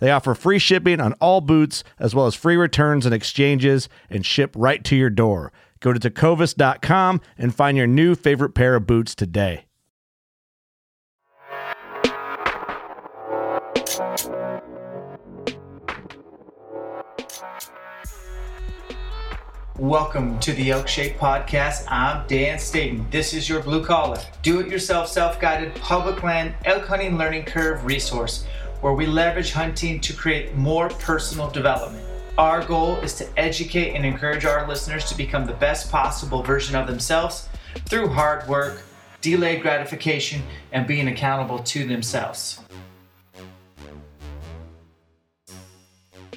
They offer free shipping on all boots, as well as free returns and exchanges, and ship right to your door. Go to tecovas.com and find your new favorite pair of boots today. Welcome to the Elk Shape Podcast. I'm Dan Staton. This is your blue collar, do it yourself, self guided public land elk hunting learning curve resource where we leverage hunting to create more personal development. Our goal is to educate and encourage our listeners to become the best possible version of themselves through hard work, delayed gratification, and being accountable to themselves.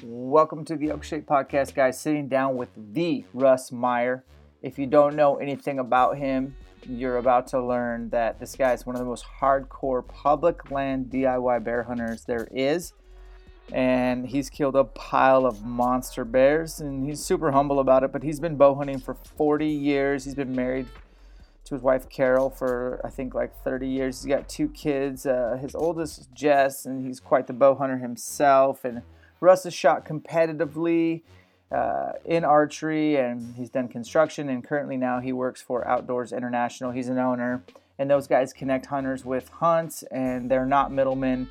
Welcome to the Elk Shape Podcast, guys. Sitting down with the Russ Meyer. If you don't know anything about him, you're about to learn that this guy is one of the most hardcore public land DIY bear hunters there is. And he's killed a pile of monster bears, and he's super humble about it. But he's been bow hunting for 40 years. He's been married to his wife Carol for I think like 30 years. He's got two kids. Uh, his oldest is Jess, and he's quite the bow hunter himself. And Russ has shot competitively uh, in archery and he's done construction and currently now he works for Outdoors International. He's an owner and those guys connect hunters with hunts and they're not middlemen.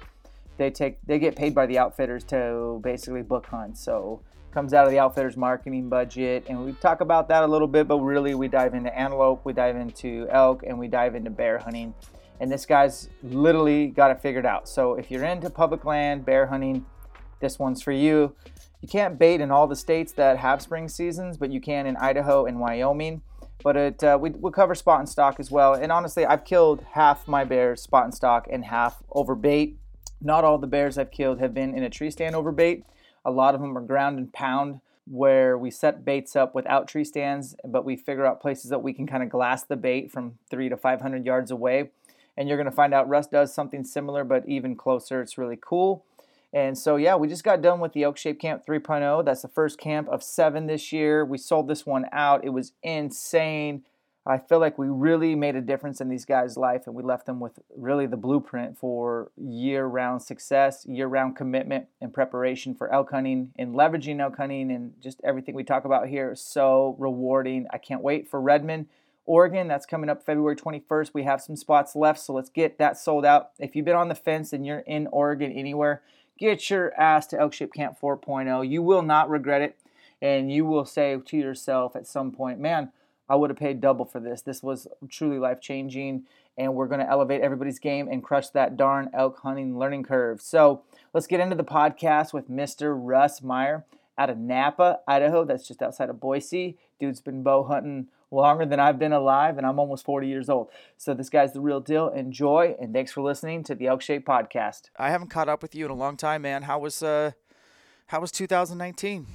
They take they get paid by the outfitters to basically book hunts. So comes out of the outfitters marketing budget and we talk about that a little bit but really we dive into antelope, we dive into elk and we dive into bear hunting. And this guy's literally got it figured out. So if you're into public land, bear hunting, this one's for you. You can't bait in all the states that have spring seasons, but you can in Idaho and Wyoming. But it uh, we we cover spot and stalk as well. And honestly, I've killed half my bears spot and stalk and half over bait. Not all the bears I've killed have been in a tree stand over bait. A lot of them are ground and pound where we set baits up without tree stands, but we figure out places that we can kind of glass the bait from three to 500 yards away. And you're going to find out Russ does something similar, but even closer. It's really cool. And so, yeah, we just got done with the Elk Shape Camp 3.0. That's the first camp of seven this year. We sold this one out. It was insane. I feel like we really made a difference in these guys' life, and we left them with really the blueprint for year round success, year round commitment, and preparation for elk hunting and leveraging elk hunting. And just everything we talk about here so rewarding. I can't wait for Redmond. Oregon, that's coming up February 21st. We have some spots left, so let's get that sold out. If you've been on the fence and you're in Oregon anywhere, get your ass to Elk Shape Camp 4.0. You will not regret it. And you will say to yourself at some point, man, I would have paid double for this. This was truly life changing. And we're going to elevate everybody's game and crush that darn elk hunting learning curve. So let's get into the podcast with Mr. Russ Meyer out of Nampa, Idaho. That's just outside of Boise. Dude's been bow hunting longer than I've been alive, and I'm almost 40 years old. So this guy's the real deal. Enjoy, and thanks for listening to the Elk Shape Podcast. I haven't caught up with you in a long time, man. How was uh, how was 2019?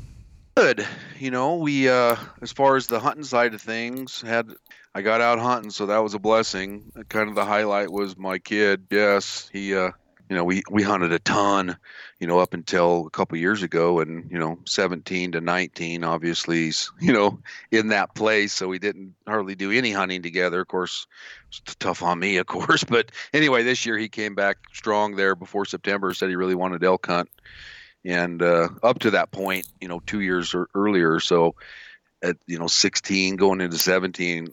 Good. You know, we uh, as far as the hunting side of things, had I got out hunting, so that was a blessing. Kind of the highlight was my kid. Yes, he uh, you know, we we hunted a ton, you know, up until a couple years ago, and you know, 17 to 19, obviously, you know, in that place. So we didn't hardly do any hunting together. Of course, it's tough on me, of course. But anyway, this year he came back strong there before September. Said he really wanted elk hunt, and uh, up to that point, you know, two years or earlier, so at you know 16 going into 17,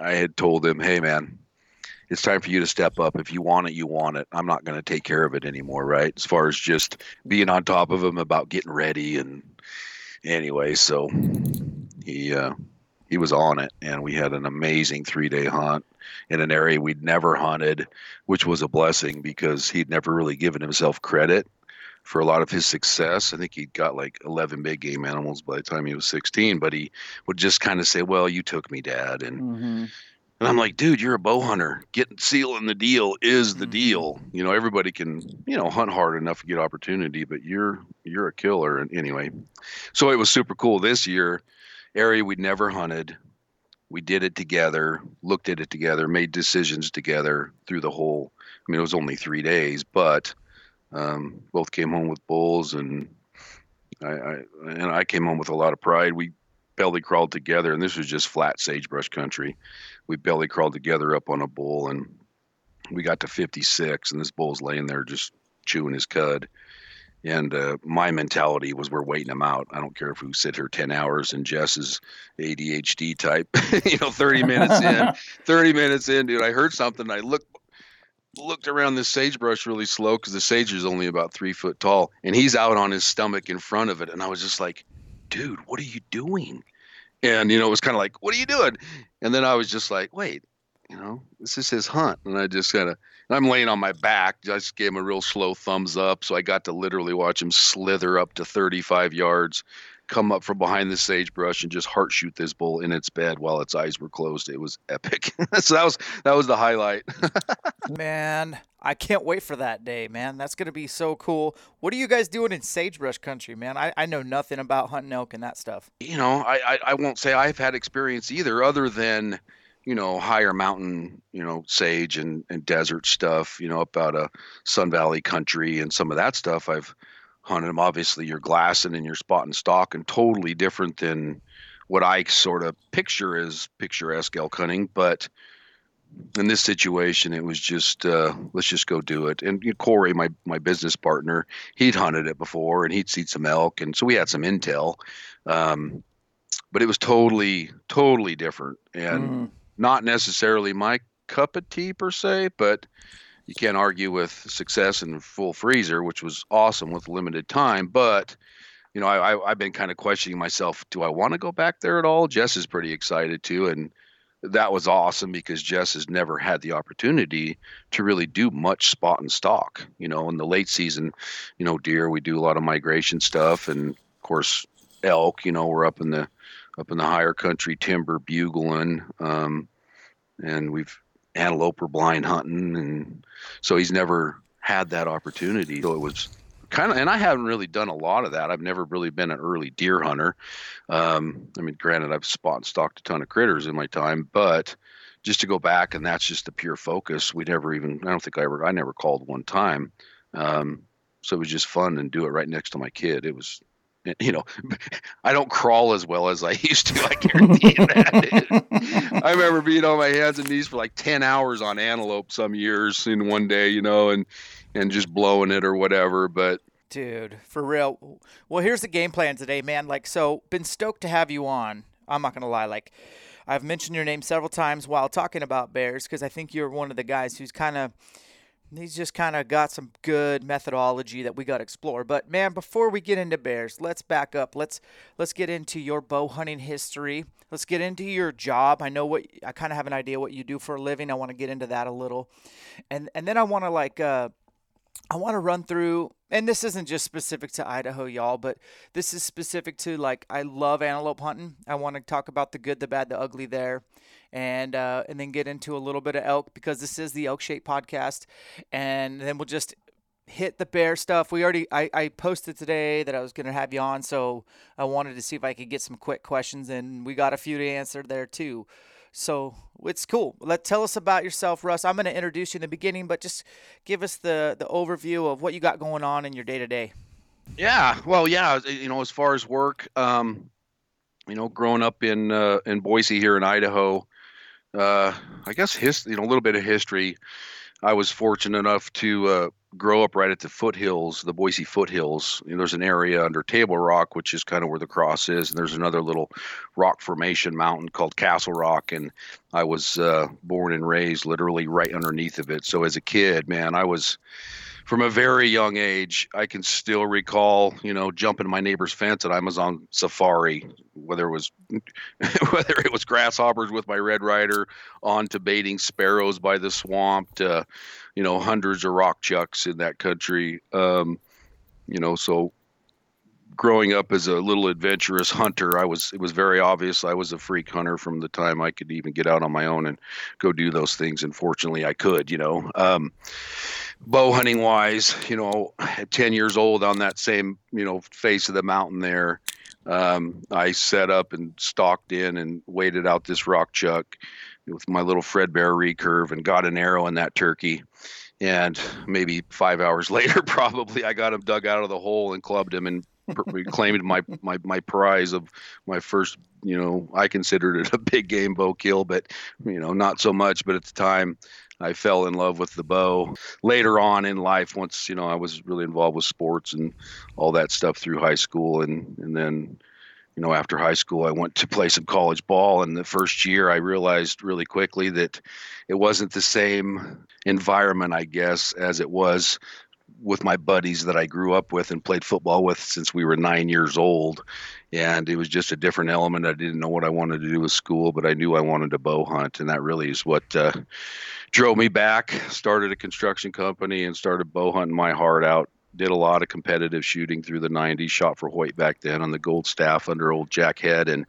I had told him, hey man it's time for you to step up. If you want it, you want it. I'm not going to take care of it anymore, right? As far as just being on top of him about getting ready and anyway, so he uh, he was on it, and we had an amazing three day hunt in an area we'd never hunted, which was a blessing because he'd never really given himself credit for a lot of his success. I think he'd got like 11 big game animals by the time he was 16, but he would just kind of say, "Well, you took me, Dad," and mm-hmm. And I'm like, dude, you're a bow hunter. Getting sealing the deal is the mm-hmm. deal. You know, everybody can, you know, hunt hard enough to get opportunity, but you're you're a killer. And anyway, so it was super cool this year. Area we'd never hunted. We did it together, looked at it together, made decisions together through the whole. I mean, it was only three days, but um, both came home with bulls, and I, I and I came home with a lot of pride. We belly crawled together, and this was just flat sagebrush country. We belly crawled together up on a bull, and we got to 56, and this bull's laying there just chewing his cud. And uh, my mentality was, we're waiting him out. I don't care if we sit here 10 hours. And Jess is ADHD type, you know, 30 minutes in, 30 minutes in, dude. I heard something. I looked looked around this sagebrush really slow because the sage is only about three foot tall, and he's out on his stomach in front of it. And I was just like, dude, what are you doing? And, you know, it was kind of like, what are you doing? And then I was just like, wait, you know, this is his hunt. And I just kind of, I'm laying on my back. I just gave him a real slow thumbs up. So I got to literally watch him slither up to 35 yards, come up from behind the sagebrush and just heart shoot this bull in its bed while its eyes were closed. It was epic. so that was, that was the highlight. Man, I can't wait for that day, man. That's going to be so cool. What are you guys doing in sagebrush country, man? I, I know nothing about hunting elk and that stuff. You know, I, I, I won't say I've had experience either, other than, you know, higher mountain, you know, sage and, and desert stuff, you know, up out of Sun Valley country and some of that stuff. I've hunted them. Obviously, you're glassing and you're spotting stock and totally different than what I sort of picture as picturesque elk hunting. But, in this situation, it was just uh, let's just go do it. And you know, Corey, my my business partner, he'd hunted it before, and he'd seen some elk, and so we had some intel. Um, but it was totally totally different, and mm. not necessarily my cup of tea per se, but you can't argue with success in full freezer, which was awesome with limited time. But you know, I, I I've been kind of questioning myself: Do I want to go back there at all? Jess is pretty excited too, and that was awesome because Jess has never had the opportunity to really do much spot and stalk. You know, in the late season, you know, deer we do a lot of migration stuff, and of course elk. You know, we're up in the up in the higher country, timber bugling, um, and we've antelope or blind hunting, and so he's never had that opportunity. So it was kind of, and I haven't really done a lot of that. I've never really been an early deer hunter. Um, I mean, granted, I've spot and stalked a ton of critters in my time, but just to go back and that's just the pure focus. We never even, I don't think I ever, I never called one time. Um, so it was just fun and do it right next to my kid. It was, you know, I don't crawl as well as I used to. I guarantee you that. I remember being on my hands and knees for like 10 hours on antelope some years in one day, you know, and, and just blowing it or whatever. But dude, for real. Well, here's the game plan today, man. Like, so been stoked to have you on. I'm not gonna lie, like. I've mentioned your name several times while talking about bears because I think you're one of the guys who's kind of he's just kind of got some good methodology that we got to explore. But man, before we get into bears, let's back up. Let's let's get into your bow hunting history. Let's get into your job. I know what I kind of have an idea what you do for a living. I want to get into that a little, and and then I want to like uh, I want to run through, and this isn't just specific to Idaho, y'all, but this is specific to like I love antelope hunting. I want to talk about the good, the bad, the ugly there, and uh, and then get into a little bit of elk because this is the Elk Shape podcast, and then we'll just hit the bear stuff. We already I, I posted today that I was gonna have you on, so I wanted to see if I could get some quick questions, and we got a few to answer there too. So it's cool. Let tell us about yourself, Russ. I'm going to introduce you in the beginning, but just give us the the overview of what you got going on in your day to day. Yeah, well, yeah, you know, as far as work, um, you know, growing up in uh, in Boise here in Idaho, uh, I guess his, you know, a little bit of history. I was fortunate enough to uh, grow up right at the foothills, the Boise foothills. You know, there's an area under Table Rock, which is kind of where the cross is, and there's another little rock formation mountain called Castle Rock, and I was uh, born and raised literally right underneath of it. So as a kid, man, I was from a very young age, I can still recall, you know, jumping my neighbor's fence at Amazon safari, whether it was whether it was grasshoppers with my Red Ryder, on to baiting sparrows by the swamp, to, you know, hundreds of rock chucks in that country. Um, you know, so growing up as a little adventurous hunter, I was it was very obvious I was a freak hunter from the time I could even get out on my own and go do those things. And fortunately, I could. You know, um, bow hunting wise, you know, at 10 years old on that same, you know, face of the mountain there, um, I set up and stalked in and waited out this rock chuck with my little Fred Bear recurve and got an arrow in that turkey. And maybe five hours later, probably I got him dug out of the hole and clubbed him and reclaimed my, my, my prize of my first, you know, I considered it a big game bow kill, but, you know, not so much. But at the time, I fell in love with the bow. Later on in life, once you know I was really involved with sports and all that stuff through high school, and and then you know after high school I went to play some college ball. And the first year I realized really quickly that it wasn't the same environment, I guess, as it was with my buddies that I grew up with and played football with since we were nine years old. And it was just a different element. I didn't know what I wanted to do with school, but I knew I wanted to bow hunt. And that really is what uh, drove me back. Started a construction company and started bow hunting my heart out. Did a lot of competitive shooting through the 90s, shot for Hoyt back then on the gold staff under old Jack Head. And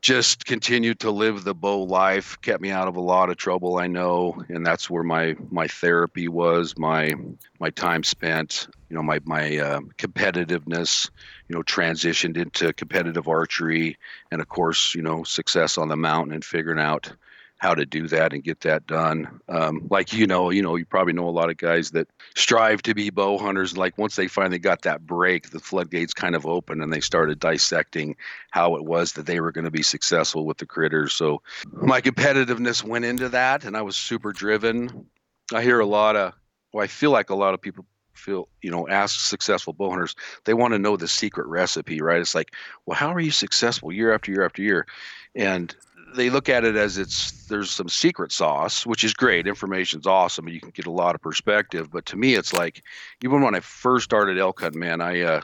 just continued to live the bow life kept me out of a lot of trouble i know and that's where my my therapy was my my time spent you know my my uh, competitiveness you know transitioned into competitive archery and of course you know success on the mountain and figuring out how to do that and get that done. Um, like you know, you know, you probably know a lot of guys that strive to be bow hunters. Like once they finally got that break, the floodgates kind of opened and they started dissecting how it was that they were going to be successful with the critters. So my competitiveness went into that, and I was super driven. I hear a lot of, well, I feel like a lot of people feel you know ask successful bow hunters they want to know the secret recipe right it's like well how are you successful year after year after year and they look at it as it's there's some secret sauce, which is great. Information's awesome, and you can get a lot of perspective. But to me, it's like even when I first started elk hunting, man, I uh,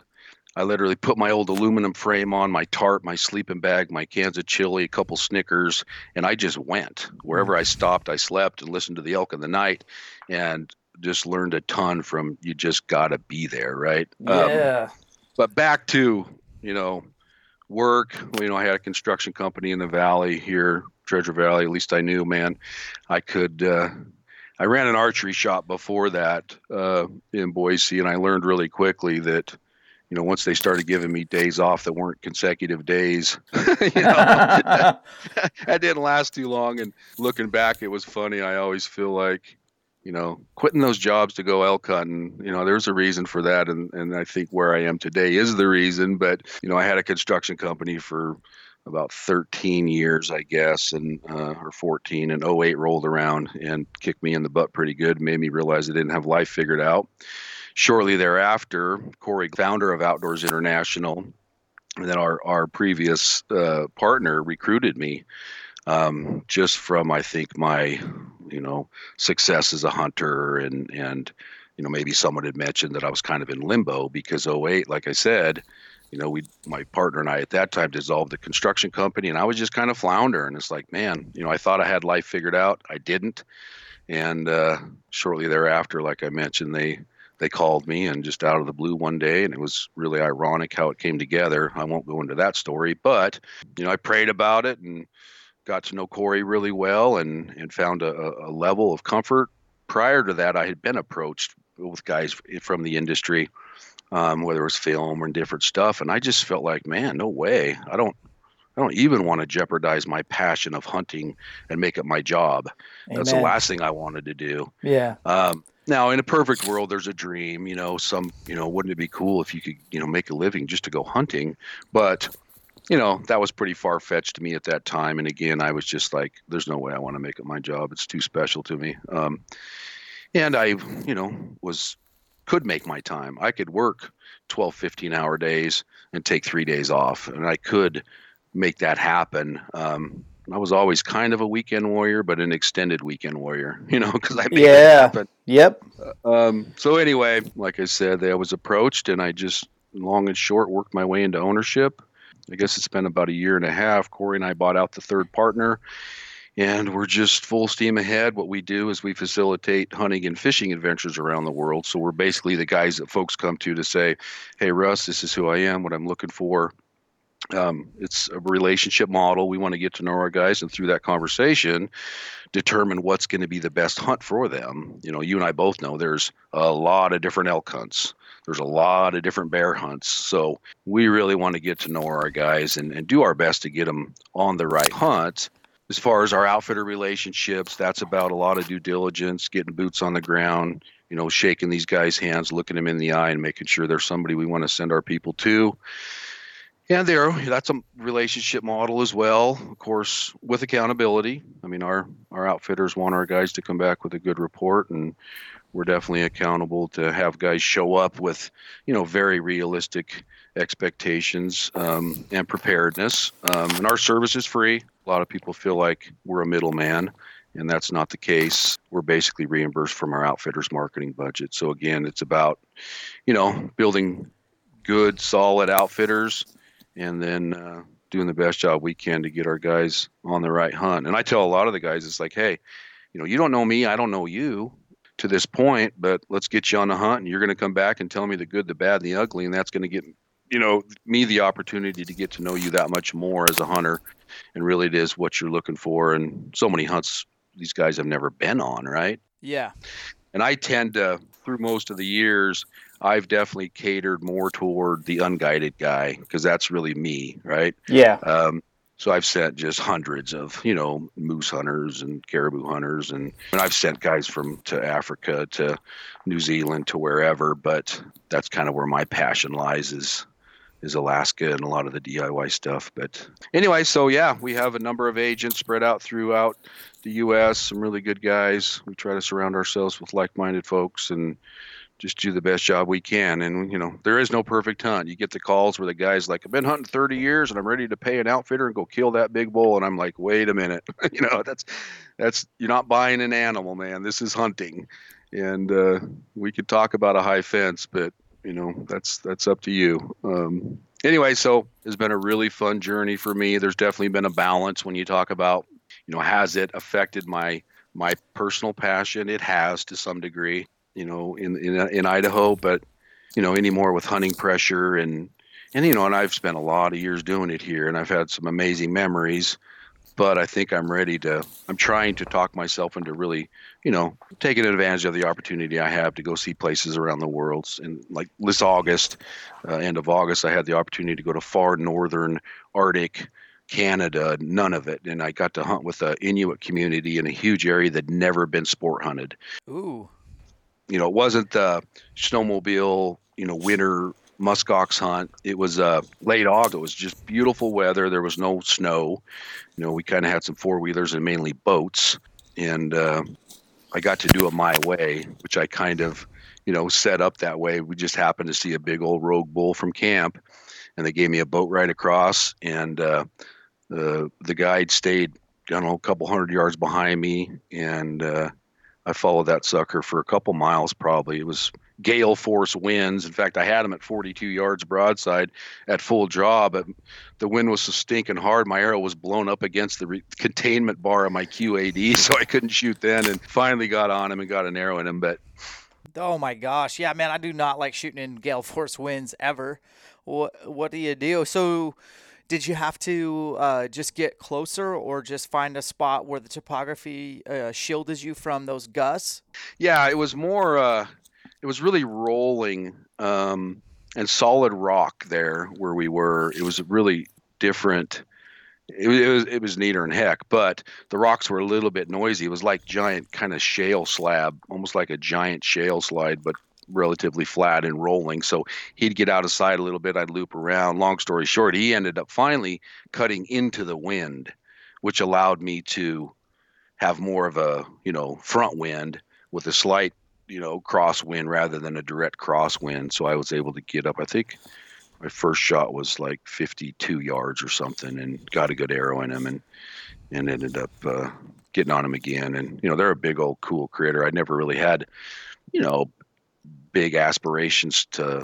I literally put my old aluminum frame on, my tarp, my sleeping bag, my cans of chili, a couple Snickers, and I just went wherever I stopped. I slept and listened to the elk in the night, and just learned a ton from you. Just gotta be there, right? Yeah. Um, but back to you know work. You know, I had a construction company in the valley here, Treasure Valley. At least I knew, man, I could. Uh, I ran an archery shop before that uh, in Boise, and I learned really quickly that, you know, once they started giving me days off that weren't consecutive days, you know, that, that didn't last too long. And looking back, it was funny. I always feel like you know, quitting those jobs to go elk hunting, you know, there's a reason for that. And, and I think where I am today is the reason. But, you know, I had a construction company for about 13 years, I guess, and uh, or 14, and 08 rolled around and kicked me in the butt pretty good, made me realize I didn't have life figured out. Shortly thereafter, Corey, founder of Outdoors International, and then our, our previous uh, partner recruited me um, just from, I think, my you know success as a hunter and and you know maybe someone had mentioned that I was kind of in limbo because 08 like I said you know we my partner and I at that time dissolved the construction company and I was just kind of floundering. It's like man you know I thought I had life figured out. I didn't. And uh, shortly thereafter like I mentioned they they called me and just out of the blue one day and it was really ironic how it came together. I won't go into that story but you know I prayed about it and got to know Corey really well and and found a, a level of comfort. Prior to that, I had been approached with guys from the industry, um, whether it was film or different stuff, and I just felt like, man, no way. I don't, I don't even want to jeopardize my passion of hunting and make it my job. Amen. That's the last thing I wanted to do. Yeah. Um, now, in a perfect world, there's a dream. You know, some, you know, wouldn't it be cool if you could, you know, make a living just to go hunting? But, you know, that was pretty far fetched to me at that time. And again, I was just like, there's no way I want to make it my job. It's too special to me. Um, and I, you know, was could make my time. I could work 12, 15 hour days and take three days off, and I could make that happen. Um, I was always kind of a weekend warrior, but an extended weekend warrior, you know, because I made yeah. it happen. Yep. Uh, um, so anyway, like I said, I was approached, and I just long and short worked my way into ownership. I guess it's been about a year and a half. Corey and I bought out the third partner, and we're just full steam ahead. What we do is we facilitate hunting and fishing adventures around the world. So we're basically the guys that folks come to to say, "Hey, Russ, this is who I am. What I'm looking for." Um, it's a relationship model. We want to get to know our guys, and through that conversation, determine what's going to be the best hunt for them. You know, you and I both know there's a lot of different elk hunts. There's a lot of different bear hunts. So we really want to get to know our guys and, and do our best to get them on the right hunt as far as our outfitter relationships, that's about a lot of due diligence, getting boots on the ground, you know, shaking these guys' hands, looking them in the eye, and making sure they're somebody we want to send our people to. And there, that's a relationship model as well, of course, with accountability. I mean, our our outfitters want our guys to come back with a good report, and we're definitely accountable to have guys show up with, you know, very realistic expectations um, and preparedness. Um, and our service is free. A lot of people feel like we're a middleman, and that's not the case. We're basically reimbursed from our outfitters marketing budget. So again, it's about, you know, building good, solid outfitters, and then uh, doing the best job we can to get our guys on the right hunt. And I tell a lot of the guys, it's like, hey, you know, you don't know me, I don't know you to this point, but let's get you on the hunt, and you're going to come back and tell me the good, the bad, and the ugly, and that's going to get you know me the opportunity to get to know you that much more as a hunter. And really it is what you're looking for and so many hunts these guys have never been on right? Yeah. And i tend to through most of the years i've definitely catered more toward the unguided guy because that's really me right? Yeah. Um, so I've sent just hundreds of, you know, moose hunters and caribou hunters, and, and I've sent guys from to Africa to New Zealand to wherever. But that's kind of where my passion lies is is Alaska and a lot of the DIY stuff. But anyway, so yeah, we have a number of agents spread out throughout the U.S. Some really good guys. We try to surround ourselves with like-minded folks and just do the best job we can. And you know, there is no perfect hunt. You get the calls where the guy's like, "I've been hunting 30 years and I'm ready to pay an outfitter and go kill that big bull," and I'm like, "Wait a minute, you know, that's that's you're not buying an animal, man. This is hunting." And uh, we could talk about a high fence, but you know that's that's up to you um, anyway so it's been a really fun journey for me there's definitely been a balance when you talk about you know has it affected my my personal passion it has to some degree you know in in, in idaho but you know anymore with hunting pressure and and you know and i've spent a lot of years doing it here and i've had some amazing memories but I think I'm ready to. I'm trying to talk myself into really, you know, taking advantage of the opportunity I have to go see places around the world. And like this August, uh, end of August, I had the opportunity to go to far northern Arctic Canada, Nunavut, and I got to hunt with an Inuit community in a huge area that never been sport hunted. Ooh. You know, it wasn't the snowmobile, you know, winter muskox hunt. It was uh, late August. It was just beautiful weather. There was no snow. You know, we kind of had some four wheelers and mainly boats, and uh, I got to do it my way, which I kind of, you know, set up that way. We just happened to see a big old rogue bull from camp, and they gave me a boat ride across, and uh, the the guide stayed, I don't know, a couple hundred yards behind me, and uh, I followed that sucker for a couple miles probably. It was gale force winds. In fact, I had them at 42 yards broadside at full draw, but the wind was so stinking hard. My arrow was blown up against the re- containment bar of my QAD, so I couldn't shoot then. And finally got on him and got an arrow in him. But oh my gosh, yeah, man, I do not like shooting in gale force winds ever. What what do you do? So. Did you have to uh, just get closer or just find a spot where the topography uh, shielded you from those gusts? Yeah, it was more uh, it was really rolling um, and solid rock there where we were. It was really different it, it was it was neater than heck. But the rocks were a little bit noisy. It was like giant kind of shale slab, almost like a giant shale slide, but relatively flat and rolling. So he'd get out of sight a little bit. I'd loop around. Long story short, he ended up finally cutting into the wind, which allowed me to have more of a you know front wind with a slight you know crosswind rather than a direct crosswind. So I was able to get up. I think my first shot was like 52 yards or something, and got a good arrow in him, and and ended up uh, getting on him again. And you know they're a big old cool critter. I never really had you know big aspirations to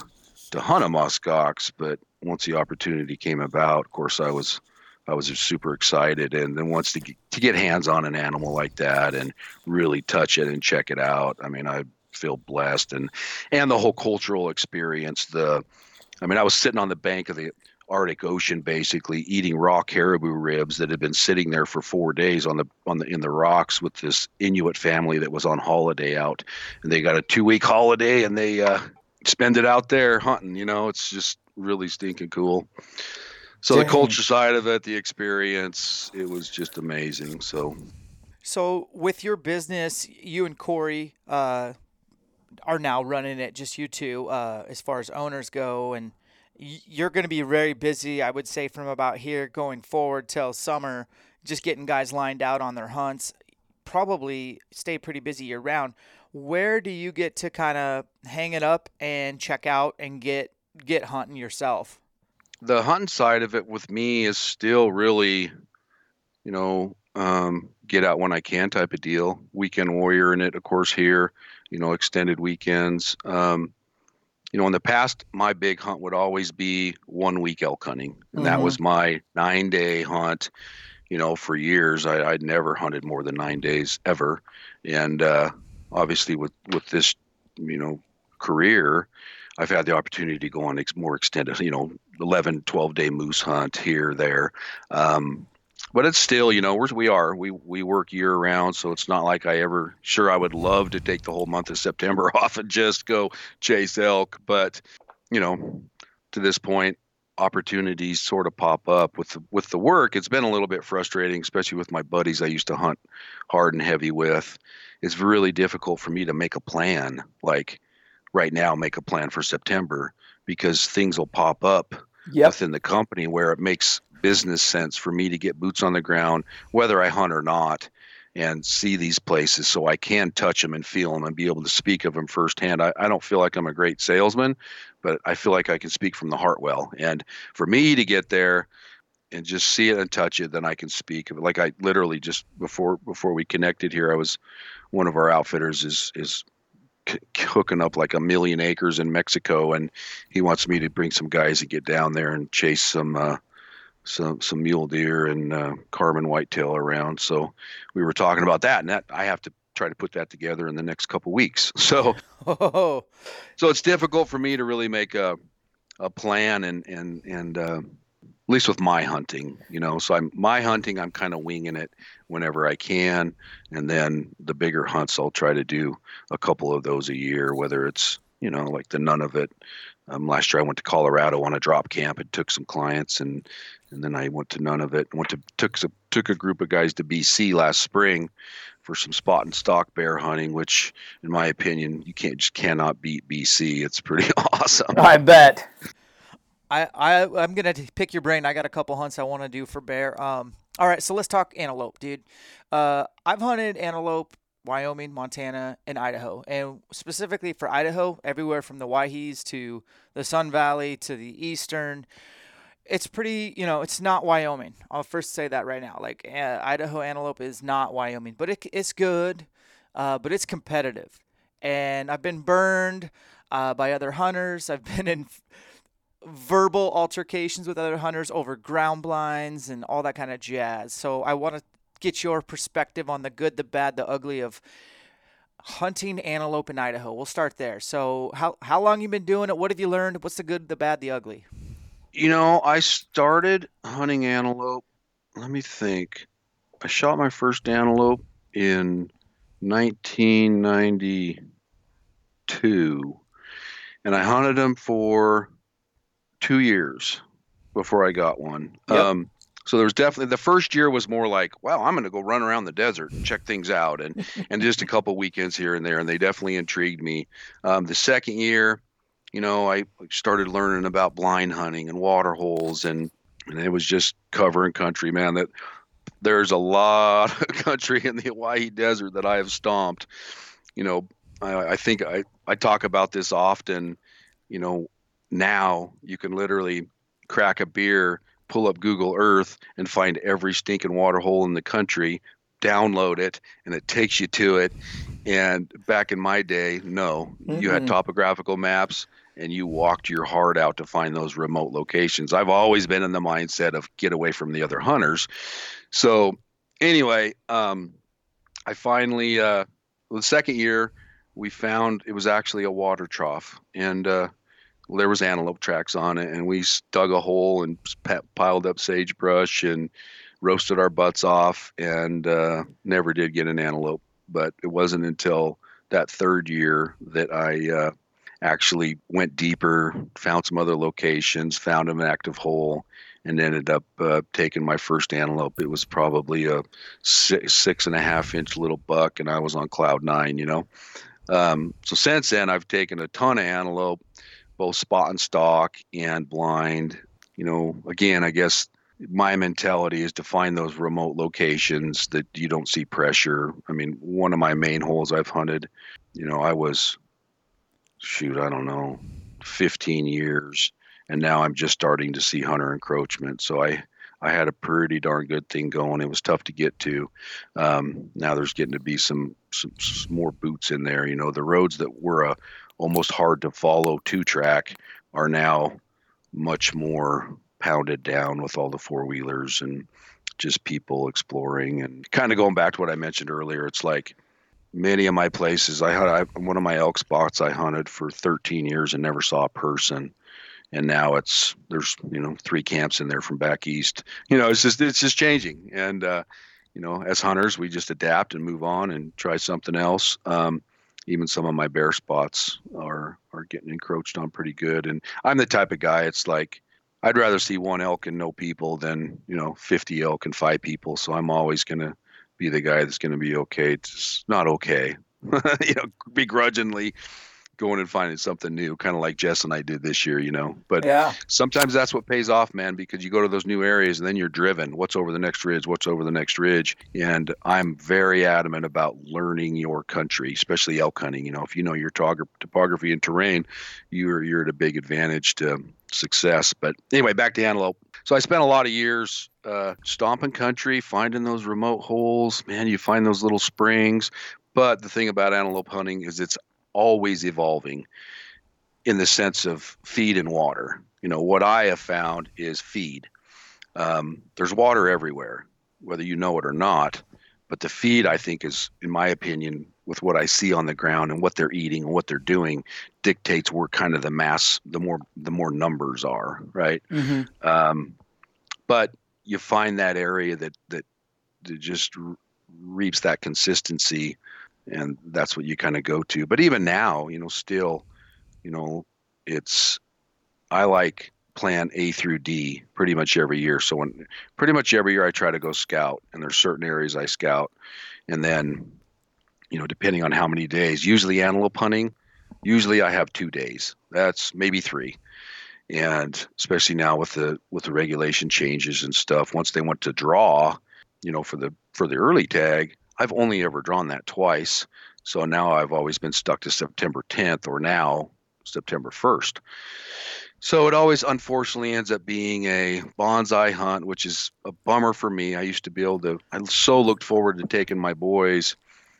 to hunt a muskox, but once the opportunity came about, of course I was I was super excited. And then once to get, to get hands on an animal like that and really touch it and check it out, I mean, I feel blessed and and the whole cultural experience. The, I mean, I was sitting on the bank of the Arctic Ocean, basically eating raw caribou ribs that had been sitting there for four days on the on the in the rocks with this Inuit family that was on holiday out, and they got a two week holiday and they uh, spend it out there hunting. You know, it's just really stinking cool. So the culture side of it, the experience, it was just amazing. So, so with your business, you and Corey uh, are now running it, just you two, uh, as far as owners go, and you're going to be very busy. I would say from about here going forward till summer, just getting guys lined out on their hunts. Probably stay pretty busy year round. Where do you get to kind of hang it up and check out and get get hunting yourself? the hunting side of it with me is still really, you know, um, get out when I can type of deal. Weekend warrior in it, of course, here, you know, extended weekends. Um, you know, in the past, my big hunt would always be one week elk hunting, and mm-hmm. that was my nine day hunt. You know, for years, I, would never hunted more than nine days ever, and uh, obviously with with this, you know, career, I've had the opportunity to go on ex- more extended, you know, 11, 12 day moose hunt here, there. Um, but it's still, you know, we're, we are, we, we work year round. So it's not like I ever, sure, I would love to take the whole month of September off and just go chase elk. But, you know, to this point, opportunities sort of pop up with the, with the work. It's been a little bit frustrating, especially with my buddies I used to hunt hard and heavy with. It's really difficult for me to make a plan. Like, right now make a plan for September because things will pop up yep. within the company where it makes business sense for me to get boots on the ground, whether I hunt or not, and see these places so I can touch them and feel them and be able to speak of them firsthand. I, I don't feel like I'm a great salesman, but I feel like I can speak from the heart well. And for me to get there, and just see it and touch it, then I can speak of it. Like I literally just before before we connected here, I was one of our outfitters is is hooking up like a million acres in Mexico, and he wants me to bring some guys and get down there and chase some uh, some some mule deer and uh, Carmen whitetail around. So we were talking about that, and that I have to try to put that together in the next couple weeks. So oh. so it's difficult for me to really make a a plan and and and uh, at least with my hunting, you know. So I'm my hunting, I'm kind of winging it whenever I can, and then the bigger hunts, I'll try to do a couple of those a year. Whether it's you know like the Nunavut. Um, last year I went to Colorado on a drop camp and took some clients, and and then I went to Nunavut. Went to took some, took a group of guys to BC last spring for some spot and stalk bear hunting, which, in my opinion, you can't just cannot beat BC. It's pretty awesome. I bet. I, I I'm gonna pick your brain. I got a couple hunts I want to do for bear. Um, all right, so let's talk antelope, dude. Uh, I've hunted antelope, Wyoming, Montana, and Idaho, and specifically for Idaho, everywhere from the Owyhees to the Sun Valley to the eastern. It's pretty, you know, it's not Wyoming. I'll first say that right now. Like uh, Idaho antelope is not Wyoming, but it, it's good, uh, but it's competitive. And I've been burned uh, by other hunters. I've been in verbal altercations with other hunters over ground blinds and all that kind of jazz. So I want to get your perspective on the good, the bad, the ugly of hunting antelope in Idaho. We'll start there. So how how long you been doing it? What have you learned? What's the good, the bad, the ugly? You know, I started hunting antelope. Let me think. I shot my first antelope in 1992 and I hunted them for two years before I got one. Yep. Um, So there was definitely the first year was more like, wow, I'm going to go run around the desert and check things out, and and just a couple weekends here and there, and they definitely intrigued me. Um, the second year, you know, I started learning about blind hunting and water holes, and and it was just covering country, man. That there's a lot of country in the Owyhee desert that I have stomped. You know, I, I think I I talk about this often. You know, now you can literally crack a beer pull up Google Earth and find every stinking water hole in the country, download it, and it takes you to it. And back in my day, no, mm-hmm. you had topographical maps and you walked your heart out to find those remote locations. I've always been in the mindset of get away from the other hunters. So, anyway, um, I finally, uh, the second year, we found it was actually a water trough. And, uh, there was antelope tracks on it, and we dug a hole and piled up sagebrush and roasted our butts off, and uh, never did get an antelope. But it wasn't until that third year that I uh, actually went deeper, found some other locations, found an active hole, and ended up uh, taking my first antelope. It was probably a six, six and a half inch little buck, and I was on cloud nine, you know. Um, so since then, I've taken a ton of antelope both spot and stalk and blind. You know, again, I guess my mentality is to find those remote locations that you don't see pressure. I mean, one of my main holes I've hunted, you know, I was, shoot, I don't know, 15 years, and now I'm just starting to see hunter encroachment. So I, I had a pretty darn good thing going. It was tough to get to. Um, now there's getting to be some, some, some more boots in there. You know, the roads that were a almost hard to follow two track are now much more pounded down with all the four wheelers and just people exploring and kind of going back to what I mentioned earlier. It's like many of my places I had I, one of my elk spots I hunted for 13 years and never saw a person and now it's there's you know three camps in there from back east you know it's just it's just changing and uh, you know as hunters we just adapt and move on and try something else um, even some of my bear spots are are getting encroached on pretty good. And I'm the type of guy. It's like I'd rather see one elk and no people than you know 50 elk and five people. So I'm always gonna be the guy that's gonna be okay. It's not okay, you know, begrudgingly going and finding something new, kind of like Jess and I did this year, you know. But yeah. sometimes that's what pays off, man, because you go to those new areas and then you're driven. What's over the next ridge? What's over the next ridge? And I'm very adamant about learning your country, especially elk hunting. You know, if you know your topography and terrain, you're you're at a big advantage to success. But anyway, back to antelope. So I spent a lot of years uh, stomping country, finding those remote holes. Man, you find those little springs. But the thing about antelope hunting is it's always evolving in the sense of feed and water. You know, what I have found is feed. Um, there's water everywhere, whether you know it or not. But the feed, I think, is, in my opinion, with what I see on the ground and what they're eating and what they're doing, dictates where kind of the mass, the more the more numbers are, right? Mm-hmm. Um, but you find that area that that, that just reaps that consistency and that's what you kind of go to. But even now, you know, still, you know, it's I like plan A through D pretty much every year. So when pretty much every year I try to go scout, and there's certain areas I scout, and then, you know, depending on how many days, usually antelope hunting, usually I have two days. That's maybe three. And especially now with the with the regulation changes and stuff, once they went to draw, you know, for the for the early tag, I've only ever drawn that twice. So now I've always been stuck to September 10th or now September 1st. So it always unfortunately ends up being a bonsai hunt, which is a bummer for me. I used to be able to, I so looked forward to taking my boys,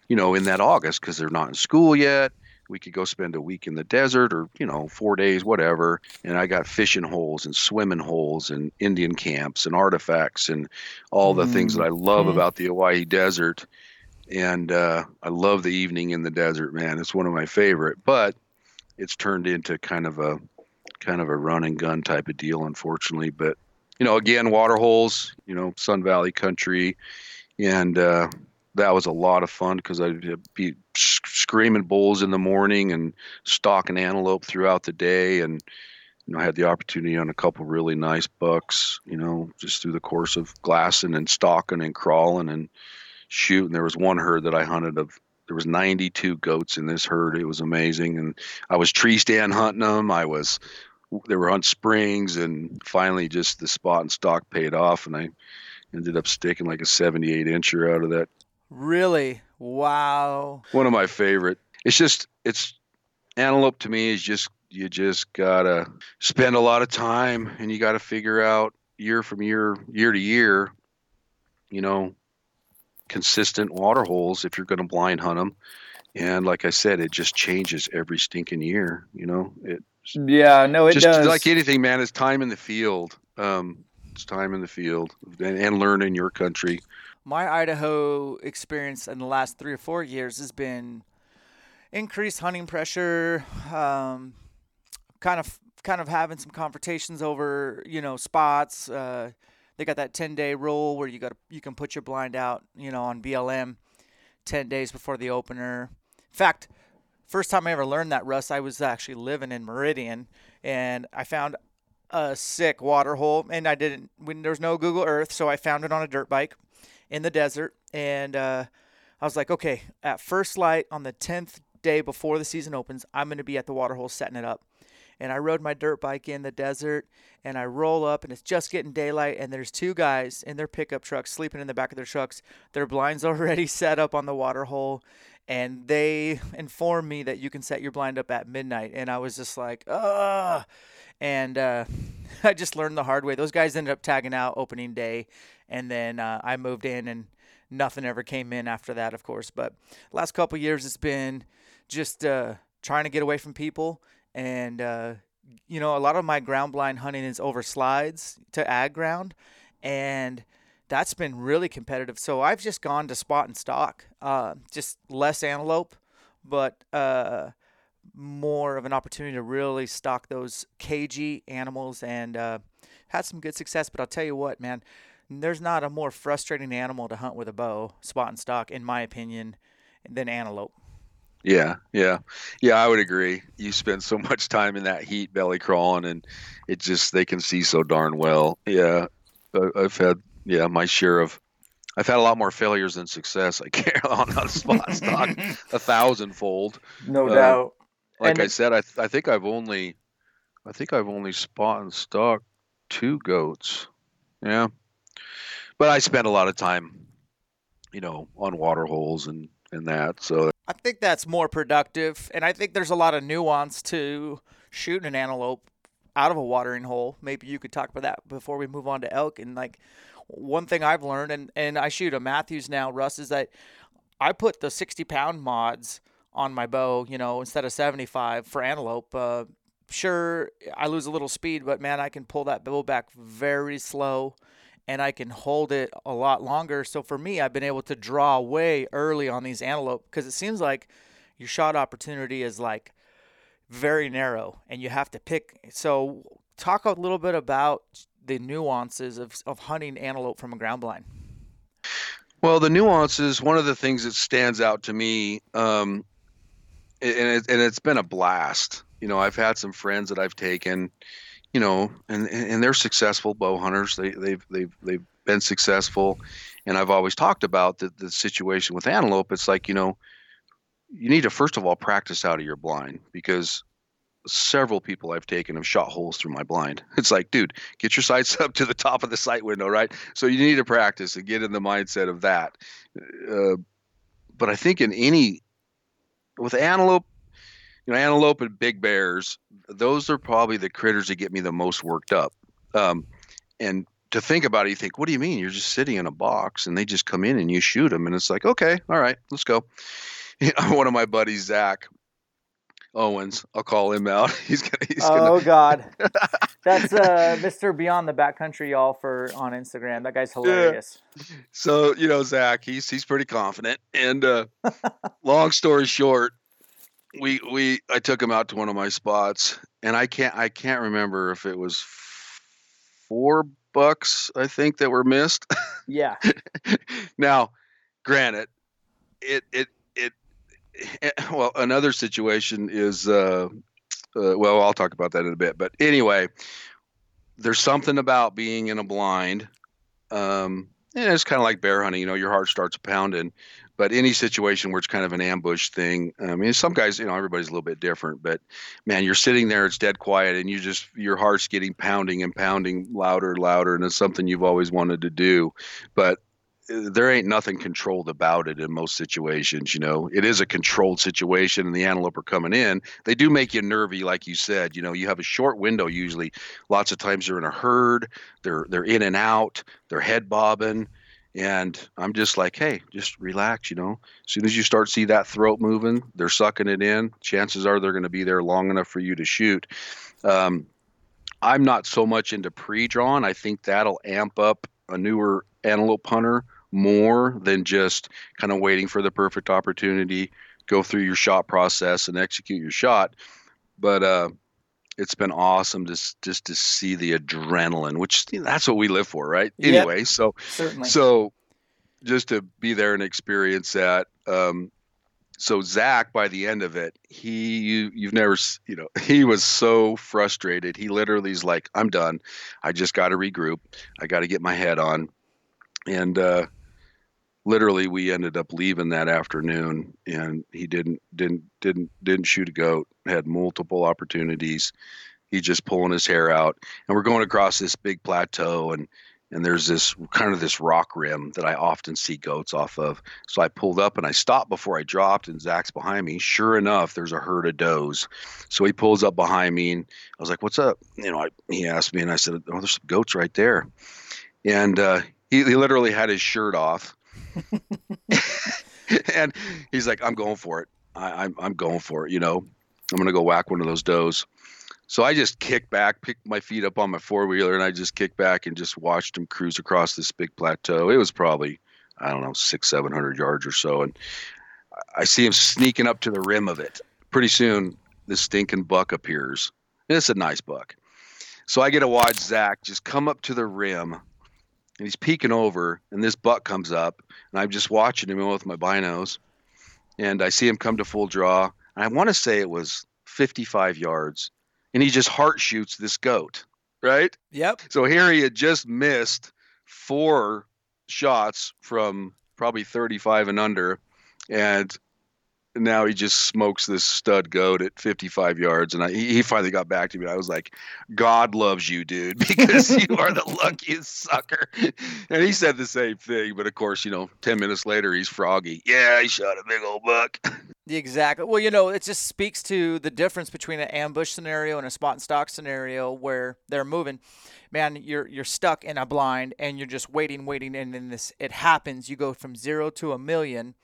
you know, in that August because they're not in school yet we could go spend a week in the desert or you know four days whatever and i got fishing holes and swimming holes and indian camps and artifacts and all the mm-hmm. things that i love mm-hmm. about the Owyhee desert and uh, i love the evening in the desert man it's one of my favorite but it's turned into kind of a kind of a run and gun type of deal unfortunately but you know again water holes you know sun valley country and uh, that was a lot of fun because I'd be screaming bulls in the morning and stalking antelope throughout the day. And you know, I had the opportunity on a couple really nice bucks, you know, just through the course of glassing and stalking and crawling and shooting. There was one herd that I hunted of there was 92 goats in this herd. It was amazing, and I was tree stand hunting them. I was they were on springs, and finally, just the spot and stalk paid off, and I ended up sticking like a 78 incher out of that. Really? Wow. One of my favorite. It's just it's antelope to me is just you just gotta spend a lot of time and you gotta figure out year from year year to year you know consistent water holes if you're going to blind hunt them and like i said it just changes every stinking year you know it yeah no it just does like anything man it's time in the field um it's time in the field and, and learn in your country My Idaho experience in the last three or four years has been increased hunting pressure, um, kind of kind of having some confrontations over you know spots. Uh, they got that 10 day rule where you got you can put your blind out you know on BLM 10 days before the opener. In fact, first time I ever learned that, Russ, I was actually living in Meridian and I found a sick water hole and I didn't when there's no Google Earth, so I found it on a dirt bike in the desert and uh, I was like, okay, at first light on the 10th day before the season opens, I'm going to be at the water hole setting it up. And I rode my dirt bike in the desert and I roll up and it's just getting daylight and there's two guys in their pickup trucks sleeping in the back of their trucks. Their blinds already set up on the water hole and they inform me that you can set your blind up at midnight and I was just like, "Ugh." And uh, I just learned the hard way. Those guys ended up tagging out opening day and then uh, I moved in and nothing ever came in after that, of course. But last couple years, it's been just uh, trying to get away from people, and uh, you know, a lot of my ground blind hunting is over slides to ag ground, and that's been really competitive. So I've just gone to spot and stalk, uh, just less antelope, but uh, more of an opportunity to really stalk those cagey animals and uh, had some good success. But I'll tell you what, man, there's not a more frustrating animal to hunt with a bow, spot and stalk, in my opinion, than antelope. Yeah, yeah, yeah. I would agree. You spend so much time in that heat, belly crawling, and it just they can see so darn well. Yeah, I've had yeah my share of. I've had a lot more failures than success. I care on on spot stalk, a thousandfold. no uh, doubt Like And I said, I I think I've only, I think I've only spot and stalk two goats. Yeah, but I spend a lot of time, you know, on water holes and and that. So I think that's more productive, and I think there's a lot of nuance to shooting an antelope out of a watering hole. Maybe you could talk about that before we move on to elk. And like one thing I've learned, and and I shoot a Mathews now, Russ, is that I put the 60 pound mods on my bow, you know, instead of 75 for antelope. Uh, sure, I lose a little speed, but man, I can pull that bow back very slow and I can hold it a lot longer. So for me, I've been able to draw way early on these antelope because it seems like your shot opportunity is like very narrow and you have to pick. So talk a little bit about the nuances of, of hunting antelope from a ground blind. Well, the nuances. One of the things that stands out to me, um, and it, and it's been a blast. You know, I've had some friends that I've taken, you know, and and they're successful bow hunters. They they've they've they've been successful, and I've always talked about the the situation with antelope. It's like you know, you need to first of all practice out of your blind because several people I've taken have shot holes through my blind. It's like, dude, get your sights up to the top of the sight window, right? So you need to practice and get in the mindset of that. Uh, but I think in any with antelope, you know, antelope and big bears, those are probably the critters that get me the most worked up. Um, and to think about it, you think, what do you mean? You're just sitting in a box and they just come in and you shoot them, and it's like, okay, all right, let's go. One of my buddies, Zach Owens, I'll call him out. He's gonna. Oh gonna. God, that's uh, Mr. Beyond the Backcountry, y'all, for on Instagram. That guy's hilarious. So you know, Zach, he's he's pretty confident. And uh, long story short, we we I took him out to one of my spots, and I can't I can't remember if it was four bucks I think that were missed. Yeah, now, granted, it it it, it well another situation is uh, uh, well, I'll talk about that in a bit. But anyway, there's something about being in a blind. Um, and it's kind of like bear hunting. You know, your heart starts pounding. But any situation where it's kind of an ambush thing, I mean, some guys, you know, everybody's a little bit different. But man, you're sitting there, it's dead quiet, and you just your heart's getting pounding and pounding louder, and louder, and it's something you've always wanted to do. But uh, there ain't nothing controlled about it in most situations. You know, it is a controlled situation, and the antelope are coming in. They do make you nervy, like you said. You know, you have a short window usually. Lots of times they're in a herd. They're they're in and out. They're head bobbing, and I'm just like, hey, just relax. You know, as soon as you start see that throat moving, they're sucking it in. Chances are they're going to be there long enough for you to shoot. Um, I'm not so much into pre-drawn. I think that'll amp up a newer antelope hunter more than just kind of waiting for the perfect opportunity, go through your shot process and execute your shot. But uh, it's been awesome just just to see the adrenaline, which you know, that's what we live for, right? Yep, anyway, so certainly. so just to be there and experience that. Um, so Zach, by the end of it, he you you've never you know he was so frustrated. He literally is like, "I'm done. I just got to regroup. I got to get my head on." And uh, literally, we ended up leaving that afternoon, and he didn't didn't didn't didn't shoot a goat. Had multiple opportunities. He just pulling his hair out, and we're going across this big plateau, and and there's this kind of this rock rim that I often see goats off of. So I pulled up and I stopped before I dropped, and Zach's behind me. Sure enough, there's a herd of does. So he pulls up behind me, and I was like, "What's up?" You know, I, he asked me, and I said, "Oh, there's some goats right there." And uh, he, he literally had his shirt off, and he's like, "I'm going for it. I, I'm I'm going for it. You know, I'm gonna go whack one of those does." So I just kicked back, picked my feet up on my four wheeler, and I just kicked back and just watched him cruise across this big plateau. It was probably, I don't know, six, seven hundred yards or so, and I see him sneaking up to the rim of it. Pretty soon, this stinking buck appears. And it's a nice buck. So I get to watch Zach just come up to the rim, and he's peeking over, and this buck comes up, and I'm just watching him with my binos, and I see him come to full draw, and I want to say it was 55 yards and he just heart shoots this goat, right? Yep. So here he had just missed four shots from probably 35 and under, and now he just smokes this stud goat at 55 yards. And I, he finally got back to me. I was like, God loves you, dude, because you are the luckiest sucker. And he said the same thing. But of course, you know, 10 minutes later, he's froggy. Yeah, he shot a big old buck. Exactly. Well, you know, it just speaks to the difference between an ambush scenario and a spot and stalk scenario where they're moving. Man, you're you're stuck in a blind and you're just waiting, waiting, and then this it happens. You go from zero to a million,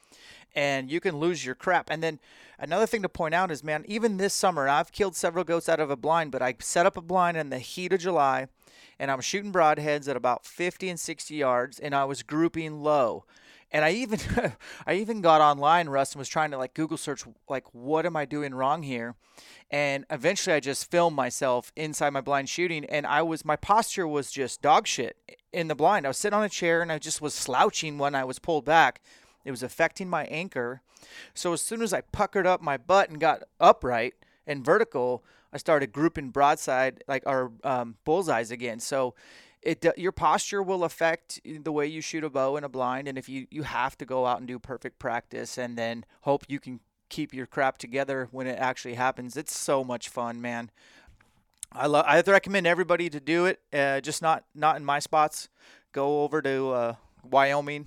and you can lose your crap. And then another thing to point out is, man, even this summer, I've killed several goats out of a blind, but I set up a blind in the heat of July, and I'm shooting broadheads at about 50 and 60 yards, and I was grouping low. And I even I even got online, Russ, and was trying to like Google search like what am I doing wrong here? And eventually I just filmed myself inside my blind shooting and I was my posture was just dog shit in the blind. I was sitting on a chair and I just was slouching when I was pulled back. It was affecting my anchor. So as soon as I puckered up my butt and got upright and vertical, I started grouping broadside like our um, bullseyes again. So it your posture will affect the way you shoot a bow in a blind and if you you have to go out and do perfect practice and then hope you can keep your crap together when it actually happens it's so much fun man i love i recommend everybody to do it uh, just not not in my spots go over to uh, wyoming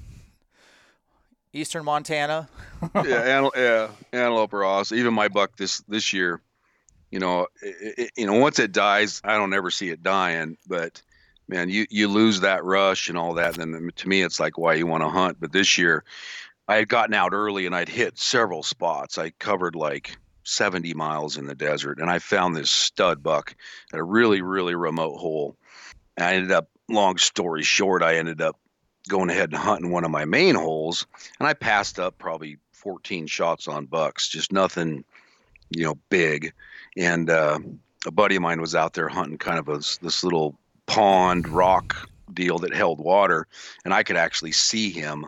eastern montana yeah yeah antelope are awesome even my buck this this year you know it, it, you know once it dies i don't ever see it dying but man, you you lose that rush and all that. And then to me, it's like why you want to hunt. But this year, I had gotten out early and I'd hit several spots. I covered like 70 miles in the desert, and I found this stud buck at a really really remote hole. And I ended up, long story short, I ended up going ahead and hunting one of my main holes, and I passed up probably 14 shots on bucks, just nothing, you know, big. And uh, a buddy of mine was out there hunting kind of a, this little pond rock deal that held water, and I could actually see him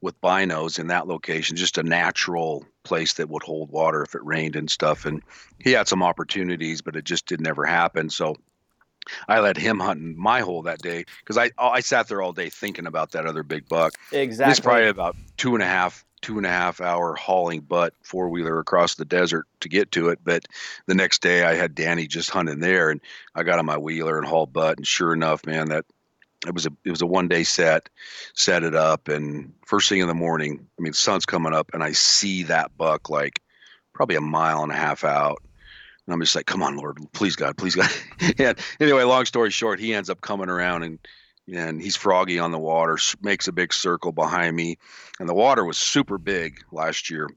with binos in that location, just a natural place that would hold water if it rained and stuff. And he had some opportunities, but it just did never happen. So I let him hunt in my hole that day because I I sat there all day thinking about that other big buck. Exactly. It's probably about two and a half two and a half hour hauling butt four wheeler across the desert to get to it. But the next day I had Danny just hunting there and I got on my wheeler and hauled butt and sure enough, man, that it was a it was a one day set, set it up and first thing in the morning, I mean the sun's coming up and I see that buck like probably a mile and a half out. And I'm just like, come on, Lord, please God, please God. and anyway, long story short, he ends up coming around and and he's froggy on the water, makes a big circle behind me, and the water was super big last year.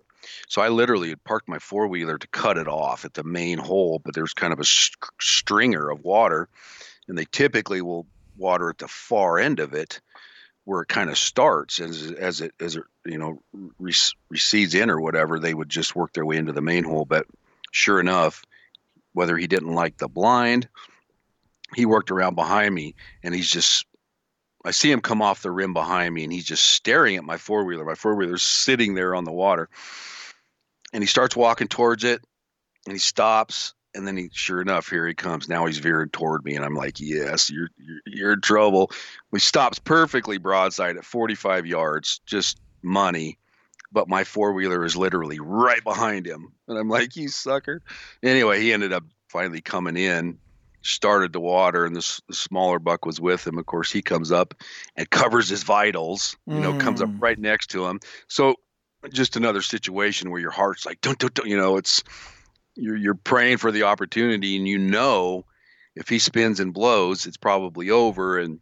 So I literally had parked my four wheeler to cut it off at the main hole, but there's kind of a st- stringer of water, and they typically will water at the far end of it, where it kind of starts as as it as it you know recedes in or whatever. They would just work their way into the main hole, but sure enough, whether he didn't like the blind, he worked around behind me, and he's just I see him come off the rim behind me and he's just staring at my four wheeler. My four wheeler's sitting there on the water. And he starts walking towards it and he stops. And then he, sure enough, here he comes. Now he's veering toward me. And I'm like, yes, you're, you're, you're in trouble. He stops perfectly broadside at 45 yards, just money. But my four wheeler is literally right behind him. And I'm like, you sucker. Anyway, he ended up finally coming in started the water and the, the, smaller buck was with him of course he comes up and covers his vitals you know mm. comes up mm. right next to him so just another situation where your heart's like don't don't, don't you know it's you're you're praying for the opportunity and you know if he spins and blows it's probably over and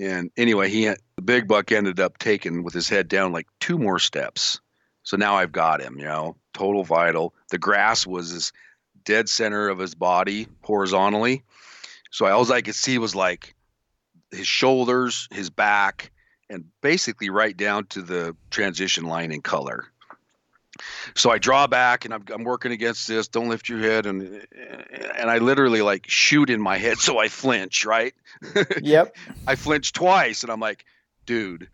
and anyway he the big buck ended up taking with his head down like two more steps so now i've got him you know total vital the grass was as dead center of his body horizontally. So all I could see was like his shoulders, his back, and basically right down to the transition line in color. So I draw back and I'm, I'm working against this. Don't lift your head, and and I literally like shoot in my head, so I flinch. Right? Yep. I flinch twice, and I'm like, dude,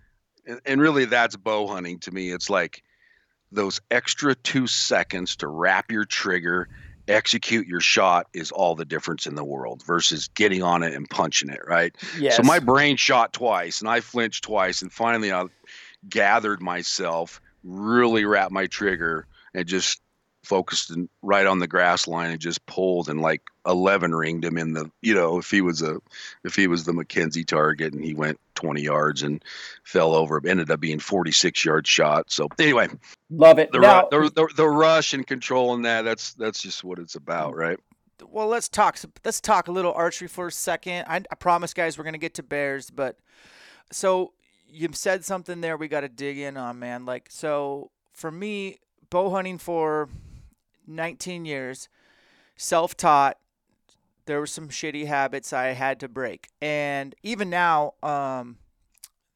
and, and really that's bow hunting to me. It's like those extra two seconds to wrap your trigger execute your shot is all the difference in the world versus getting on it and punching it, right? Yes. So my brain shot twice and I flinched twice and finally I gathered myself, really wrapped my trigger and just focused in, right on the grass line and just pulled and like 11 ringed him in the you know if he was a if he was the mckenzie target and he went 20 yards and fell over ended up being 46 yard shot. So anyway. Love it. The, now, the, the, the rush and controlling that that's that's just what it's about right? Well let's talk let's talk a little archery for a second. I, I promise guys we're gonna get to bears but so you've said something there we got to dig in on man like so for me bow hunting for 19 years, self taught. There were some shitty habits I had to break. And even now, um,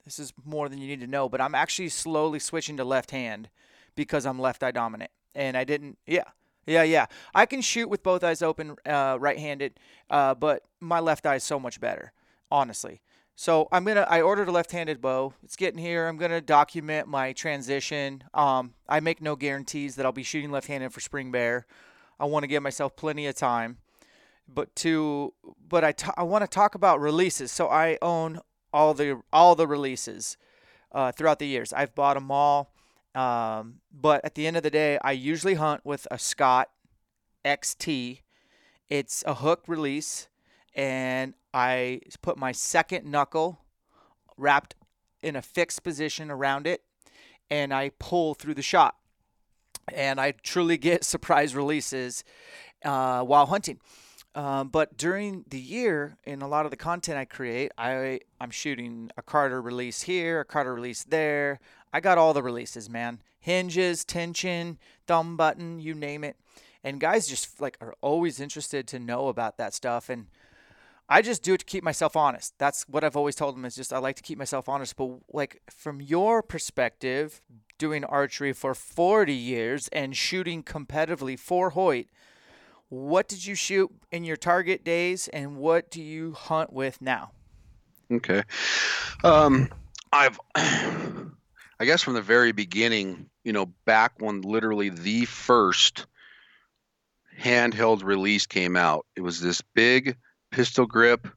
this is more than you need to know, but I'm actually slowly switching to left hand because I'm left eye dominant. And I didn't, yeah, yeah, yeah. I can shoot with both eyes open, uh, right handed, uh, but my left eye is so much better, honestly. So I'm gonna. I ordered a left-handed bow. It's getting here. I'm gonna document my transition. Um, I make no guarantees that I'll be shooting left-handed for spring bear. I want to give myself plenty of time. But to, but I, t- I want to talk about releases. So I own all the all the releases uh, throughout the years. I've bought them all. Um, but at the end of the day, I usually hunt with a Scott XT. It's a hook release, and I put my second knuckle wrapped in a fixed position around it, and I pull through the shot. And I truly get surprise releases uh, while hunting. Uh, but during the year, in a lot of the content I create, I I'm shooting a Carter release here, a Carter release there. I got all the releases, man. Hinges, tension, thumb button, you name it. And guys just like are always interested to know about that stuff. And I just do it to keep myself honest. That's what I've always told them is just I like to keep myself honest. But like from your perspective, doing archery for 40 years and shooting competitively for Hoyt, what did you shoot in your target days and what do you hunt with now? Okay. Um, I've I guess from the very beginning, you know, back when literally the first handheld release came out, it was this big pistol grip,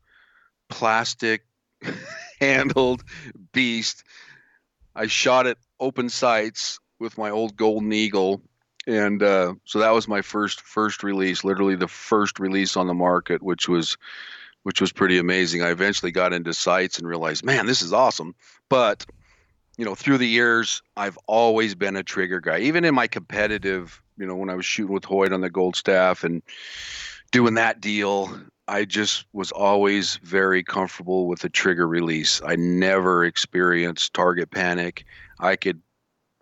plastic handled beast. I shot it open sights with my old Golden Eagle, and uh, so that was my first first release, literally the first release on the market, which was which was pretty amazing. I eventually got into sights and realized, man, this is awesome. But you know, through the years, I've always been a trigger guy. Even in my competitive, you know, when I was shooting with Hoyt on the Gold Staff and doing that deal, I just was always very comfortable with the trigger release. I never experienced target panic. I could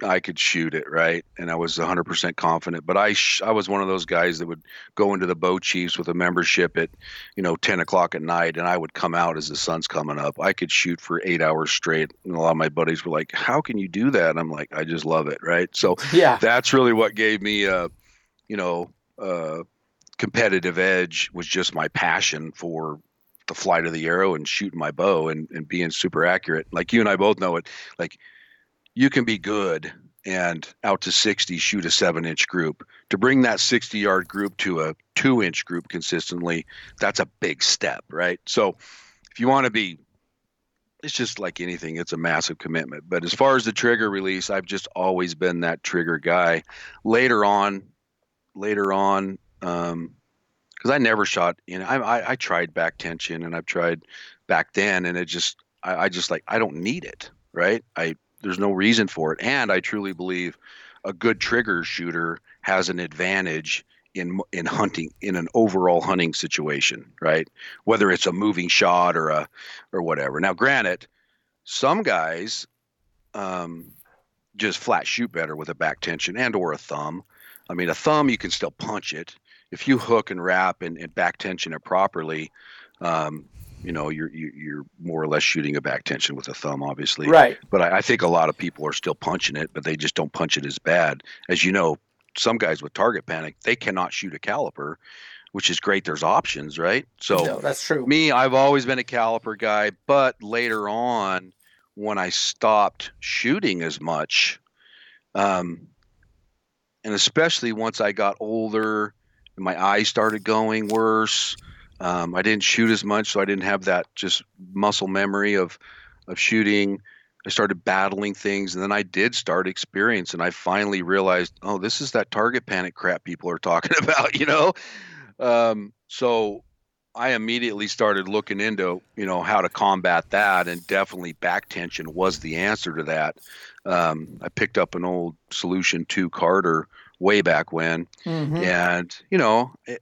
I could shoot it right, and I was 100% confident. But I sh- I was one of those guys that would go into the bow chiefs with a membership at, you know, 10 o'clock at night, and I would come out as the sun's coming up. I could shoot for eight hours straight, and a lot of my buddies were like, "How can you do that?" And I'm like, "I just love it." Right. So Yeah. that's really what gave me a, you know, a competitive edge was just my passion for the flight of the arrow and shooting my bow and, and being super accurate. Like you and I both know it. Like you can be good and out to 60 shoot a seven inch group to bring that 60 yard group to a two inch group consistently that's a big step right so if you want to be it's just like anything it's a massive commitment but as far as the trigger release i've just always been that trigger guy later on later on um because i never shot you know I, I tried back tension and i've tried back then and it just I, I just like i don't need it right? I there's no reason for it. And i truly believe a good trigger shooter has an advantage in in hunting in an overall hunting situation right? Whether it's a moving shot or a or whatever. Now granted some guys um just flat shoot better with a back tension and or a thumb. I mean a thumb you can still punch it if you hook and wrap and, and back tension it properly um you know you're you- you're more or less shooting a back tension with a thumb obviously Right. but I, I think a lot of people are still punching it, but they just don't punch it as bad. As you know, some guys with target panic, they cannot shoot a caliper, which is great. There's options, right? So no, that's true. me, I've always been a caliper guy, but later on, when I stopped shooting as much, um, and especially once I got older, my eyes started going worse. Um, I didn't shoot as much, so I didn't have that just muscle memory of of shooting. I started battling things, and then I did start experience, and I finally realized, oh, this is that target panic crap people are talking about, you know. Um, so I immediately started looking into, you know, how to combat that, and definitely back tension was the answer to that. Um, I picked up an old Solution Two Carter way back when, Mhm. and you know, it,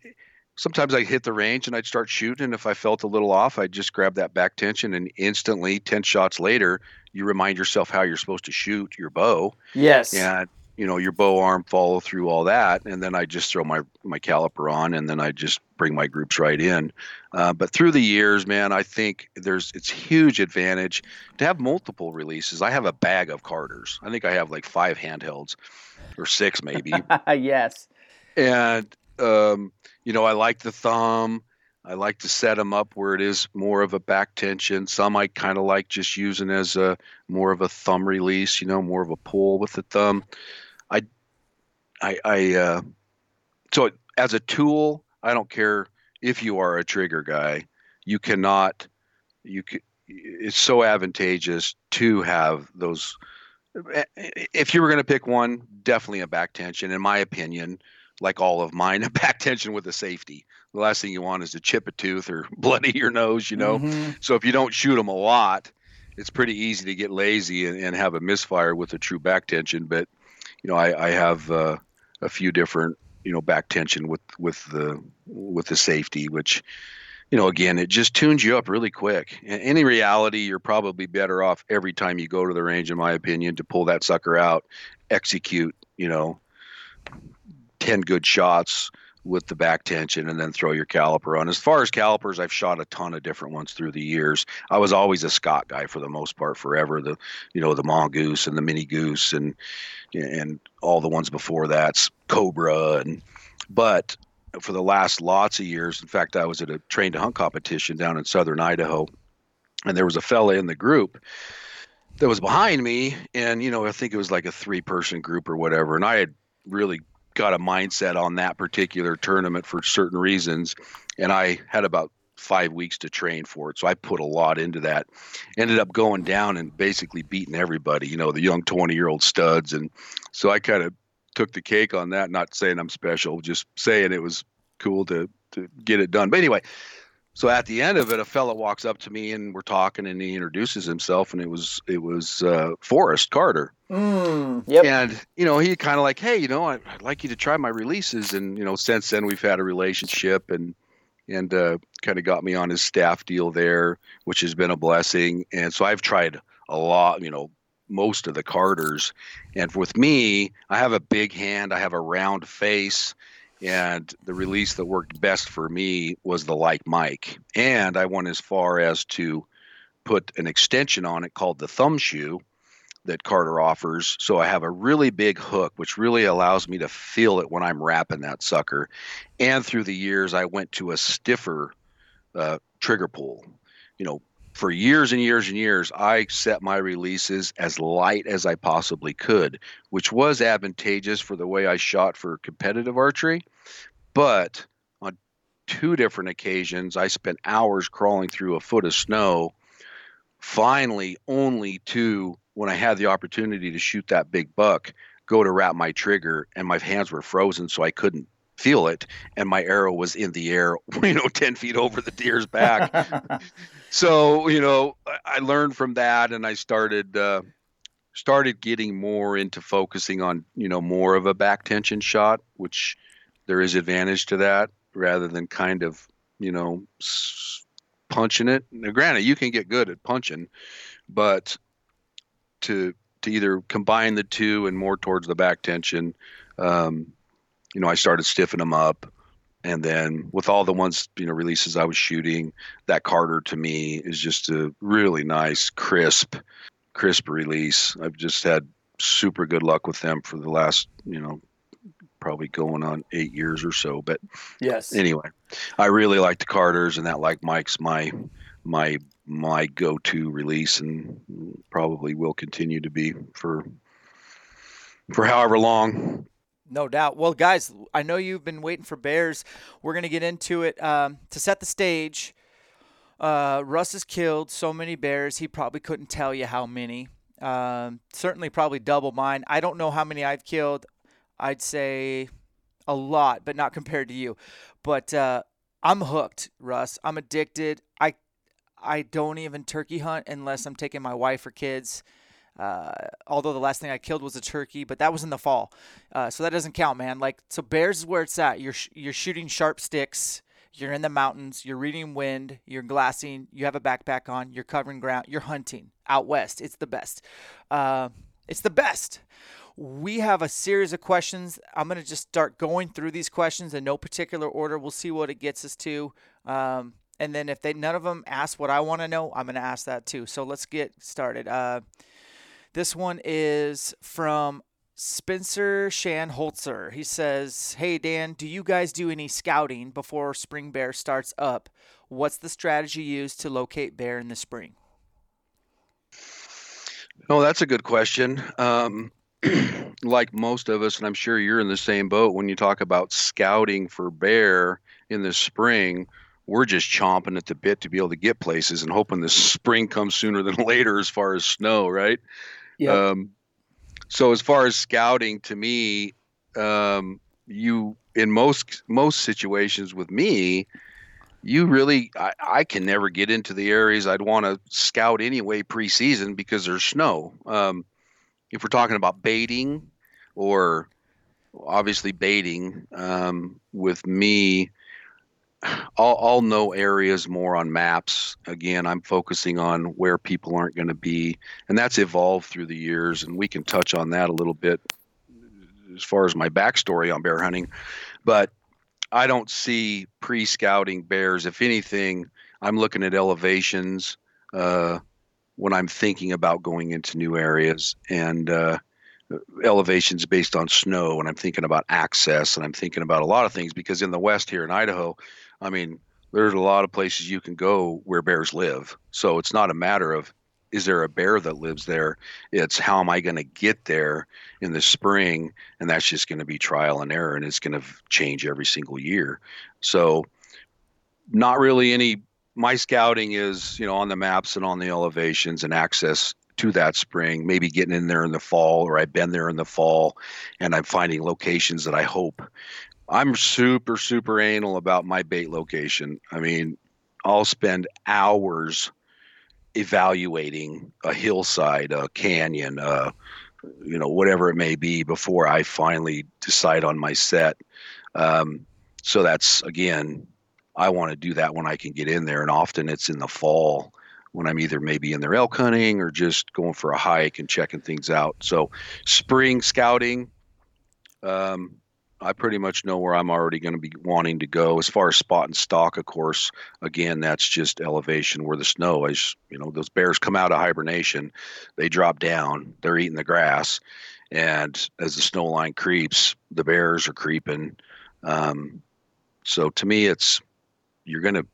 sometimes I hit the range and I'd start shooting. And if I felt a little off, I'd just grab that back tension, and instantly, ten shots later, you remind yourself how you're supposed to shoot your bow, Yes. and you know your bow arm follow through all that and then i just throw my my caliper on and then i just bring my groups right in uh, but through the years man i think there's it's huge advantage to have multiple releases i have a bag of carters i think i have like five handhelds or six maybe. Yes. and um, you know i like the thumb. I like to set them up where it is more of a back tension. Some i kind of like just using as a more of a thumb release you know more of a pull with the thumb. I i i uh, so as a tool i don't care if you are a trigger guy you cannot you can it's so advantageous to have those if you were going to pick one definitely a back tension in my opinion like all of mine, a back tension with a safety. The last thing you want is to chip a tooth or bloody your nose, you know. Mhm. So if you don't shoot them a lot, it's pretty easy to get lazy and, and have a misfire with a true back tension. But you know, I, I have uh, a few different you know back tension with with the with the safety, which you know again it just tunes you up really quick. In any reality, you're probably better off every time you go to the range, in my opinion, to pull that sucker out, execute, you know, 10 good shots with the back tension and then throw your caliper on. As far as calipers, I've shot a ton of different ones through the years. I was always a Scott guy for the most part forever. The you know, the mongoose and the mini goose and and all the ones before that's Cobra and but for the last lots of years, in fact, I was at a train to hunt competition down in southern Idaho and there was a fella in the group that was behind me, and you know I think it was like a three person group or whatever, and I had really got a mindset on that particular tournament for certain reasons, and I had about five weeks to train for it. So I put a lot into that. Ended up going down and basically beating everybody, you know, the young 20 year old studs. And so I kind of took the cake on that, not saying I'm special, just saying it was cool to, to get it done. But anyway, so at the end of it, a fellow walks up to me and we're talking and he introduces himself and it was, it was uh, Forrest Carter. Mm, yep. And, you know, he kind of like, Hey, you know, I, I'd like you to try my releases. And, you know, since then we've had a relationship and, and uh, kind of got me on his staff deal there, which has been a blessing. And so I've tried a lot, you know, most of the Carters. And with me, I have a big hand, I have a round face, and the release that worked best for me was the Like Mike. And I went as far as to put an extension on it called the Thumb Shoe that Carter offers. So I have a really big hook, which really allows me to feel it when I'm wrapping that sucker. And through the years, I went to a stiffer uh, trigger pull. You know, for years and years and years, I set my releases as light as I possibly could, which was advantageous for the way I shot for competitive archery. But on two different occasions, I spent hours crawling through a foot of snow, finally, only to when I had the opportunity to shoot that big buck, go to wrap my trigger, and my hands were frozen, so I couldn't feel it, and my arrow was in the air, you know, ten feet over the deer's back. so you know, I learned from that, and I started uh, started getting more into focusing on you know more of a back tension shot, which there is advantage to that rather than kind of you know punching it. Now, granted, you can get good at punching, but to to either combine the two and more towards the back tension. Um, you know, I started stiffing them up, and then with all the ones you know releases I was shooting, that Carter to me is just a really nice, crisp, crisp release. I've just had super good luck with them for the last you know probably going on eight years or so. But yes, anyway, I really like the Carters, and that like Mike's my my my go-to release and probably will continue to be for for however long no doubt. Well guys i know you've been waiting for bears. We're going to get into it um, to set the stage. Uh, russ has killed so many bears he probably couldn't tell you how many. Um, certainly probably double mine. I don't know how many i've killed. I'd say a lot but not compared to you. But uh, i'm hooked russ. I'm addicted. I I don't even turkey hunt unless I'm taking my wife or kids. Uh, although the last thing I killed was a turkey, but that was in the fall, uh, so that doesn't count, man. Like so, bears is where it's at. You're sh- you're shooting sharp sticks. You're in the mountains. You're reading wind. You're glassing. You have a backpack on. You're covering ground. You're hunting out west. It's the best. Uh, it's the best. We have a series of questions. I'm gonna just start going through these questions in no particular order. We'll see what it gets us to. Um, and then if they none of them ask what I want to know, I'm to ask that too. So let's get started. This one is from Spencer Shan Holzer. He says, "Hey Dan, do you guys do any scouting before spring bear starts up? What's the strategy used to locate bear in the spring?" Oh, that's a good question. Um, like most of us, and I'm sure you're in the same boat when you talk about scouting for bear in the spring we're just chomping at the bit to be able to get places and hoping the spring comes sooner than later as far as snow, right? Yeah. Um, so as far as scouting, to me, um, you in most most situations with me, you really I, I can never get into the areas I'd want to scout anyway preseason because there's snow. Um, if we're talking about baiting or obviously baiting um, with me I'll, I'll know areas more on maps. Again, I'm focusing on where people aren't going to be, and that's evolved through the years. And we can touch on that a little bit as far as my backstory on bear hunting. But I don't see pre-scouting bears. If anything, I'm looking at elevations uh, when I'm thinking about going into new areas and uh, elevations based on snow. And I'm thinking about access, and I'm thinking about a lot of things because in the West here in Idaho I mean, there's a lot of places you can go where bears live. So it's not a matter of is there a bear that lives there? It's how am I going to get there in the spring? And that's just going to be trial and error, and it's going to change every single year. So, not really any. My scouting is, you know, on the maps and on the elevations and access to that spring, maybe getting in there in the fall, or I've been there in the fall and I'm finding locations that I hope. I'm super, super anal about my bait location. I mean, I'll spend hours evaluating a hillside, a canyon, uh, you know, whatever it may be before I finally decide on my set. Um, so that's again, I want to do that when I can get in there, and often it's in the fall when I'm either maybe in there elk hunting or just going for a hike and checking things out. So spring scouting, um, I pretty much know where I'm already going to be wanting to go. As far as spot and stalk, of course, again, that's just elevation where the snow is. You know, those bears come out of hibernation, they drop down, they're eating the grass, and as the snow line creeps, the bears are creeping. Um, so to me, it's you're going to.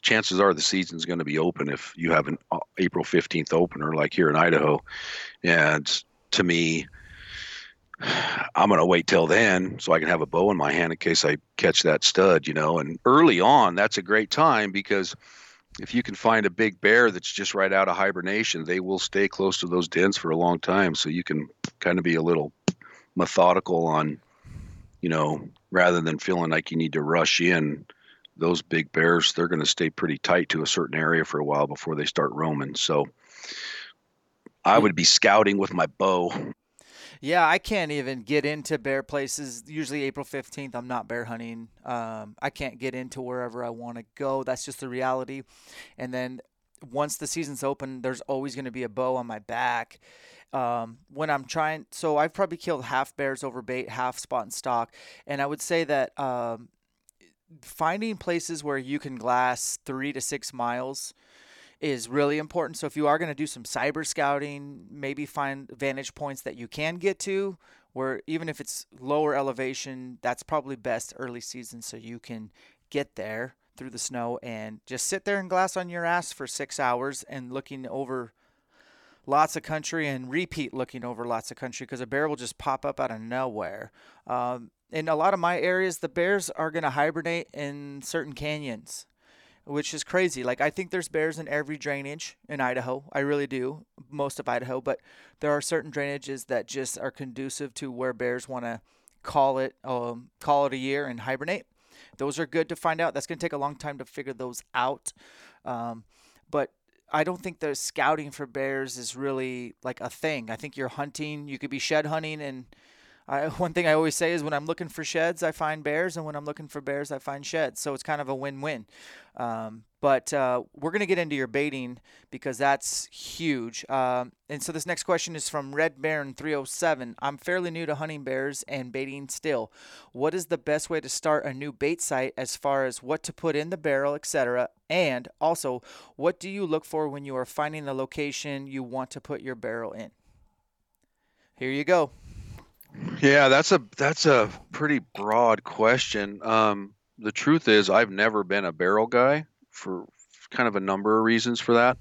Chances are the season's going to be open if you have an uh, April 15th opener like here in Idaho, and to me, I'm going to wait till then so I can have a bow in my hand in case I catch that stud, you know. And early on, that's a great time because if you can find a big bear that's just right out of hibernation, they will stay close to those dens for a long time. So you can kind of be a little methodical on, you know, rather than feeling like you need to rush in. Those big bears, they're going to stay pretty tight to a certain area for a while before they start roaming. So I hmm. would be scouting with my bow yeah, I can't even get into bear places. Usually April 15th, I'm not bear hunting. Um, I can't get into wherever I want to go. That's just the reality. And then once the season's open, there's always going to be a bow on my back. Um, when I'm trying, so I've probably killed half bears over bait, half spot and stalk. And I would say that um, finding places where you can glass three to six miles is really important. So if you are going to do some cyber scouting, maybe find vantage points that you can get to where even if it's lower elevation, that's probably best early season so you can get there through the snow and just sit there and glass on your ass for 6 hours and looking over lots of country and repeat looking over lots of country because a bear will just pop up out of nowhere. Um, in a lot of my areas, the bears are going to hibernate in certain canyons which is crazy. Like I think there's bears in every drainage in Idaho. I really do, most of Idaho, but there are certain drainages that just are conducive to where bears want to call it um, call it a year and hibernate. Those are good to find out. That's going to take a long time to figure those out. Um, but I don't think the scouting for bears is really like a thing. I think you're hunting. You could be shed hunting and I, one thing I always say is when I'm looking for sheds, I find bears, and when I'm looking for bears, I find sheds. So it's kind of a win-win. Um, but uh, we're going to get into your baiting because that's huge. Um, and so this next question is from Red Baron 307. I'm fairly new to hunting bears and baiting still. What is the best way to start a new bait site as far as what to put in the barrel, etc.? And also, what do you look for when you are finding the location you want to put your barrel in? Here you go. Yeah, that's a that's a pretty broad question. Um, the truth is, I've never been a barrel guy for kind of a number of reasons for that.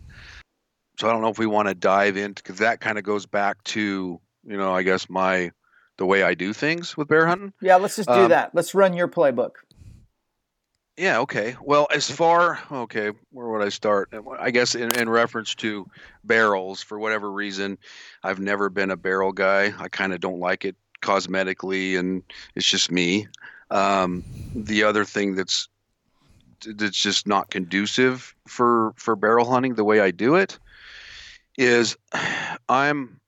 So I don't know if we want to dive into because that kind of goes back to you know I guess my the way I do things with bear hunting. Yeah, let's just do um, that. Let's run your playbook. Yeah. Okay. Well, as far okay, where would I start? I guess in, in reference to barrels, for whatever reason, I've never been a barrel guy. I kind of don't like it cosmetically, and it's just me. Um, the other thing that's that's just not conducive for for barrel hunting the way I do it is I'm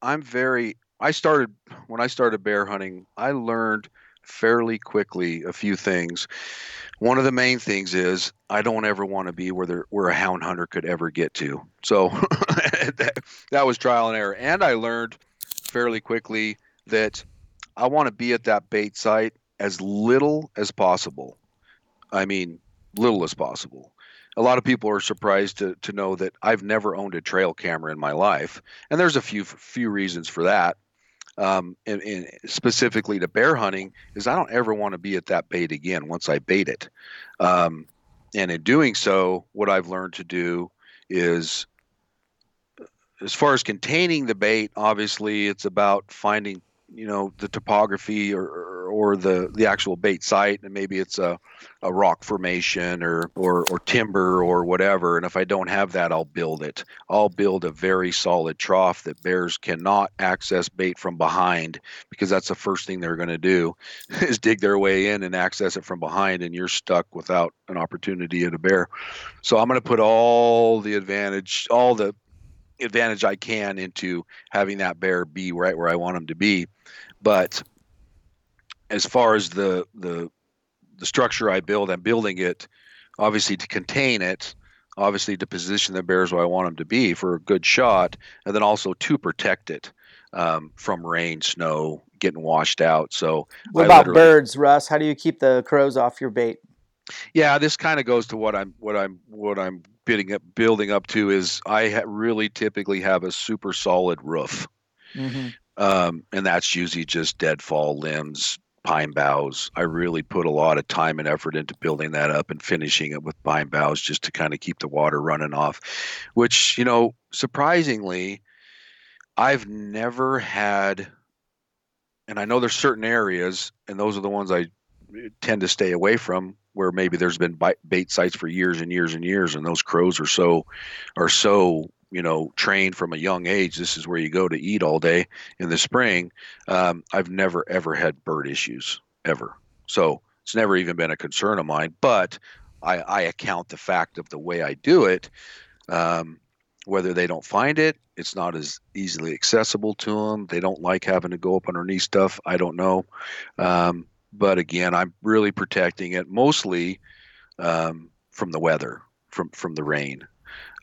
I'm very I started when I started bear hunting I learned fairly quickly a few things one of the main things is I don't ever want to be where there where a hound hunter could ever get to. So that, that was trial and error. And I learned fairly quickly that I want to be at that bait site as little as possible. I mean, little as possible. A lot of people are surprised to, to know that I've never owned a trail camera in my life, and there's a few few reasons for that um, and, and, specifically to bear hunting is I don't ever want to be at that bait again once I bait it. Um, and in doing so, what I've learned to do is as far as containing the bait, obviously it's about finding you know the topography or, or the the actual bait site and maybe it's a, a rock formation or, or or timber or whatever. And if i don't have that i'll build it. I'll build a very solid trough that bears cannot access bait from behind because that's the first thing they're going to do is dig their way in and access it from behind and you're stuck without an opportunity at a bear. So i'm going to put all the advantage all the advantage I can into having that bear be right where I want him to be. But as far as the the the structure I build, I'm building it obviously to contain it, obviously to position the bears where I want them to be for a good shot, and then also to protect it um, from rain, snow, getting washed out. So what I about birds, Russ? How do you keep the crows off your bait? Yeah, this kind of goes to what I'm what I'm what I'm building up building up to is I ha- really typically have a super solid roof, mm-hmm. um, and that's usually just deadfall limbs, pine boughs. I really put a lot of time and effort into building that up and finishing it with pine boughs just to kind of keep the water running off, which you know surprisingly, I've never had. And I know there's certain areas, and those are the ones I tend to stay away from where maybe there's been bait sites for years and years and years and those crows are so are so you know trained from a young age this is where you go to eat all day in the spring. Um, i've never ever had bird issues ever. So it's never even been a concern of mine but i, I account the fact of the way i do it um, whether they don't find it it's not as easily accessible to them they don't like having to go up underneath stuff. I don't know. Um, but again, I'm really protecting it mostly um, from the weather, from from the rain.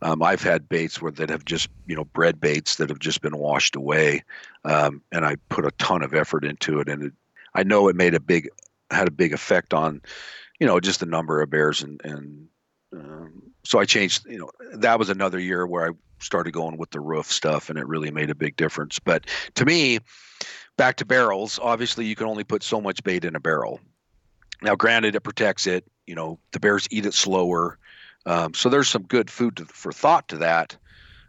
Um, I've had baits where that have just you know bread baits that have just been washed away, um, and I put a ton of effort into it, and it, I know it made a big had a big effect on you know just the number of bears and and um, so I changed you know that was another year where I started going with the roof stuff, and it really made a big difference. But to me, back to barrels, obviously you can only put so much bait in a barrel. Now, granted, it protects it. You know, the bears eat it slower. Um, so there's some good food to, for thought to that.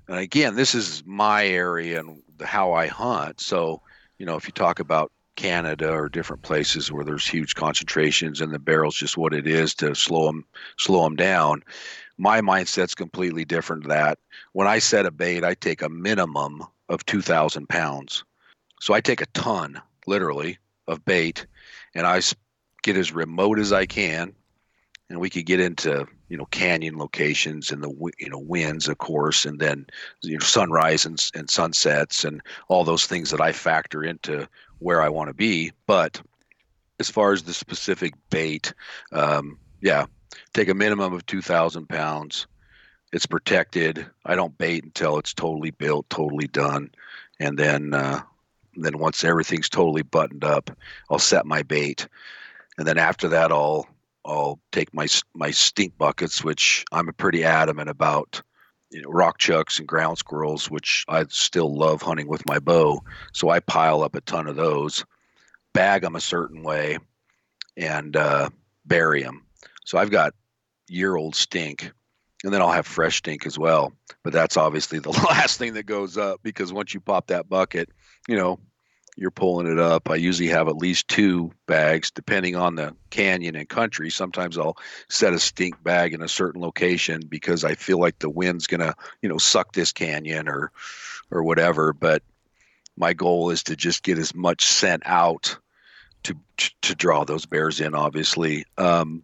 And again, this is my area and how I hunt. So, you know, if you talk about Canada or different places where there's huge concentrations and the barrel's just what it is to slow them slow them down. My mindset's completely different. To that when I set a bait, I take a minimum of 2,000 pounds. So I take a ton, literally, of bait, and I get as remote as I can, and we could get into you know canyon locations and the you know winds, of course, and then you know sunrise and, and sunsets and all those things that I factor into where I want to be. But as far as the specific bait, um, yeah, take a minimum of two thousand pounds. It's protected. I don't bait until it's totally built, totally done, and then uh, and then once everything's totally buttoned up, I'll set my bait. And then after that, I'll I'll take my my stink buckets, which I'm a pretty adamant about. You know, rock chucks and ground squirrels, which I still love hunting with my bow. So I pile up a ton of those, bag them a certain way, and uh, bury them. So I've got year old stink and then I'll have fresh stink as well. But that's obviously the last thing that goes up because once you pop that bucket, you know, you're pulling it up. I usually have at least two bags, depending on the canyon and country. Sometimes I'll set a stink bag in a certain location because I feel like the wind's gonna, you know, suck this canyon or, or whatever. But my goal is to just get as much scent out to to draw those bears in, obviously. Um,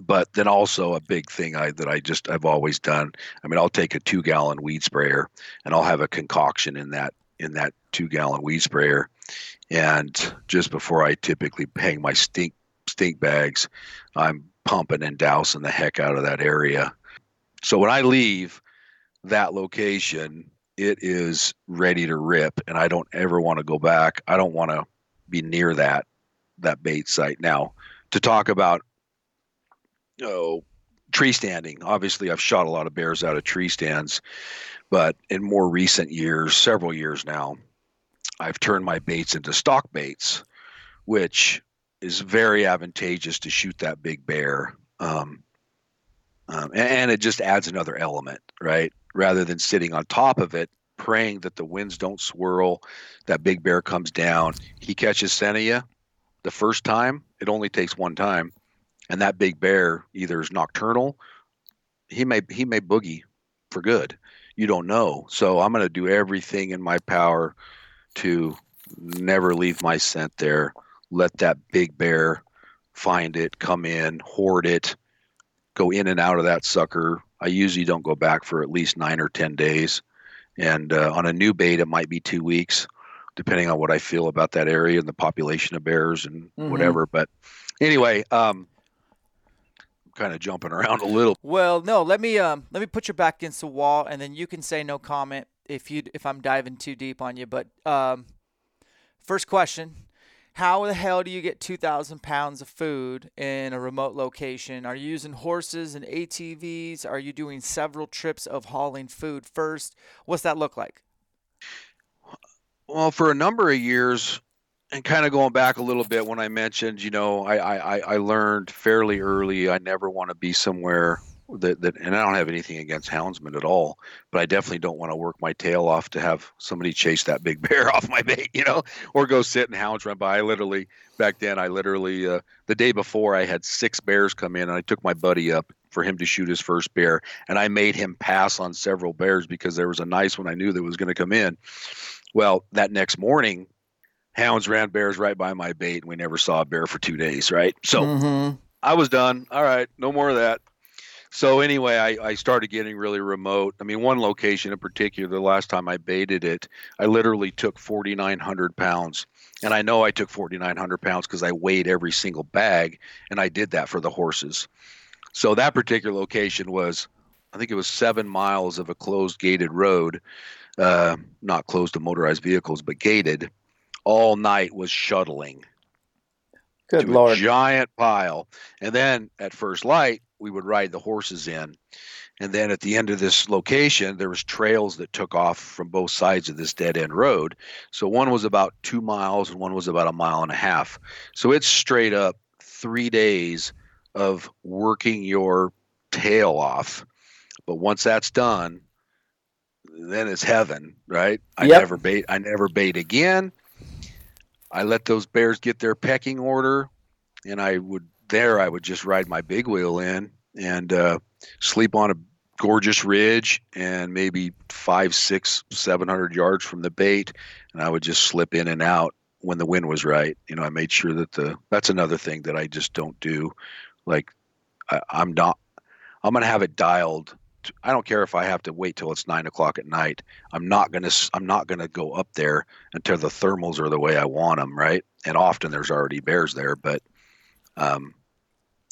but then also a big thing I that I just I've always done. I mean, I'll take a two gallon weed sprayer and I'll have a concoction in that in that two gallon weed sprayer. And just before I typically hang my stink stink bags, I'm pumping and dousing the heck out of that area. So when I leave that location, it is ready to rip and I don't ever want to go back. I don't want to be near that that bait site. Now, to talk about oh, tree standing. Obviously, I've shot a lot of bears out of tree stands. But in more recent years, several years now, I've turned my baits into stalk baits, which is very advantageous to shoot that big bear. Um, um, and, and, it just adds another element, right? Rather than sitting on top of it praying that the winds don't swirl, that big bear comes down. He catches you the first time. It only takes one time, and that big bear either is nocturnal. He may he may boogie for good. You don't know. So I'm going to do everything in my power to never leave my scent there. Let that big bear find it, come in, hoard it, go in and out of that sucker. I usually don't go back for at least nine or 10 days. And uh, on a new bait, it might be two weeks, depending on what I feel about that area and the population of bears and mm-hmm. whatever. But anyway, um, kind of jumping around a little. Well, no, let me um, let me put you back against the wall, and then you can say no comment if you if I'm diving too deep on you. But um, first question how the hell do you get 2,000 pounds of food in a remote location? Are you using horses and ATVs? Are you doing several trips of hauling food first? What's that look like? Well, for a number of years, and kind of going back a little bit when I mentioned, you know, I, I, I learned fairly early I never want to be somewhere that, that and I don't have anything against houndsmen at all, but I definitely don't want to work my tail off to have somebody chase that big bear off my bait, you know, or go sit and hounds run by. I literally back then I literally uh, the day before I had six bears come in and I took my buddy up for him to shoot his first bear and I made him pass on several bears because there was a nice one I knew that was going to come in. Well, that next morning hounds ran bears right by my bait and we never saw a bear for 2 days, right? So mm-hmm. I was done. All right, no more of that so anyway, I, I started getting really remote. I mean, one location in particular, the last time I baited it, I literally took 4,900 pounds. And I know I took 4,900 pounds because I weighed every single bag, and I did that for the horses. So that particular location was, I think it was seven miles of a closed gated road, uh, not closed to motorized vehicles, but gated. All night was shuttling. Good lord! giant pile, and then at first light, we would ride the horses in. And then at the end of this location, there was trails that took off from both sides of this dead end road. So one was about two miles and one was about a mile and a half. So it's straight up three days of working your tail off. But once that's done, then it's heaven, right? I yep. never bait. I never bait again. I let those bears get their pecking order, and I would there, I would just ride my big wheel in and uh, sleep on a gorgeous ridge and maybe five, six, seven hundred yards from the bait, and I would just slip in and out when the wind was right. You know, I made sure that the that's another thing that I just don't do. Like, I, I'm not. I'm gonna have it dialed. I don't care if I have to wait till it's nine o'clock at night. I'm not gonna. I'm not gonna go up there until the thermals are the way I want them, right? And often there's already bears there, but um,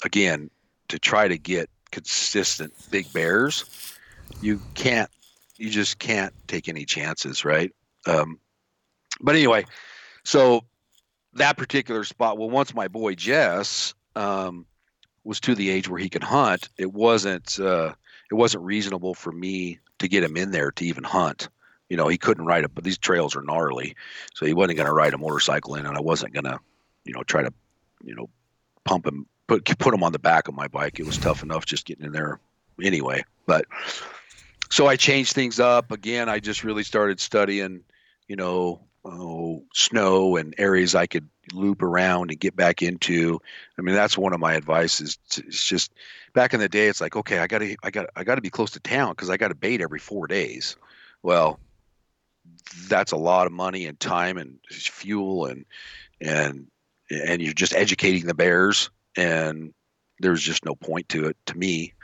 again, to try to get consistent big bears, you can't, you just can't take any chances, right? Um, but anyway, so that particular spot, well, once my boy Jess um, was to the age where he could hunt, it wasn't uh, it wasn't reasonable for me to get him in there to even hunt. You know, he couldn't ride it, but these trails are gnarly, so he wasn't going to ride a motorcycle in, and I wasn't going to, you know, try to, you know, pump him put put them on the back of my bike. It was tough enough just getting in there anyway. But so I changed things up again. I just really started studying, you know, oh, snow and areas I could loop around and get back into. I mean, that's one of my advices. It's just back in the day, it's like, okay, I gotta, I got, I got to be close to town because I got to bait every four days. Well, that's a lot of money and time and fuel and and and you're just educating the bears and there's just no point to it to me.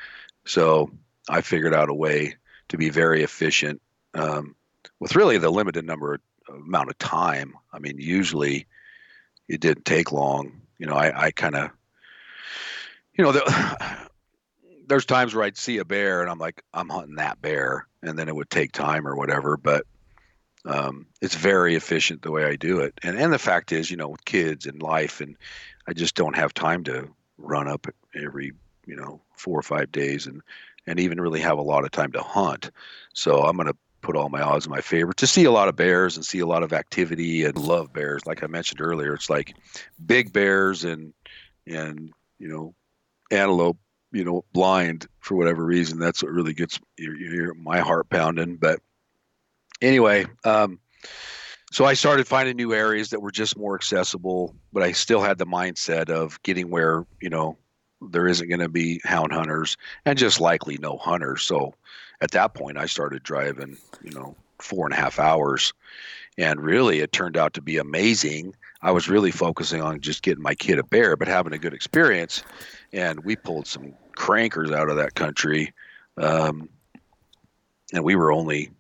So I figured out a way to be very efficient um, with really the limited number amount of time. I mean, usually it didn't take long. You know, I, I kind of, you know, the, there's times where I'd see a bear and I'm like, I'm hunting that bear, and then it would take time or whatever. But um, it's very efficient the way I do it. And and the fact is, you know, with kids and life and I just don't have time to run up every you know four or five days and and even really have a lot of time to hunt. So I'm to put all my odds in my favor to see a lot of bears and see a lot of activity and love bears. Like I mentioned earlier, it's like big bears and and you know antelope you know blind for whatever reason. That's what really gets your, your my heart pounding. But anyway, um, so I started finding new areas that were just more accessible, but I still had the mindset of getting where you know there isn't going to be hound hunters and just likely no hunters. So at that point, I started driving, you know, four and a half hours, and really it turned out to be amazing. I was really focusing on just getting my kid a bear, but having a good experience, and we pulled some crankers out of that country, um, and we were only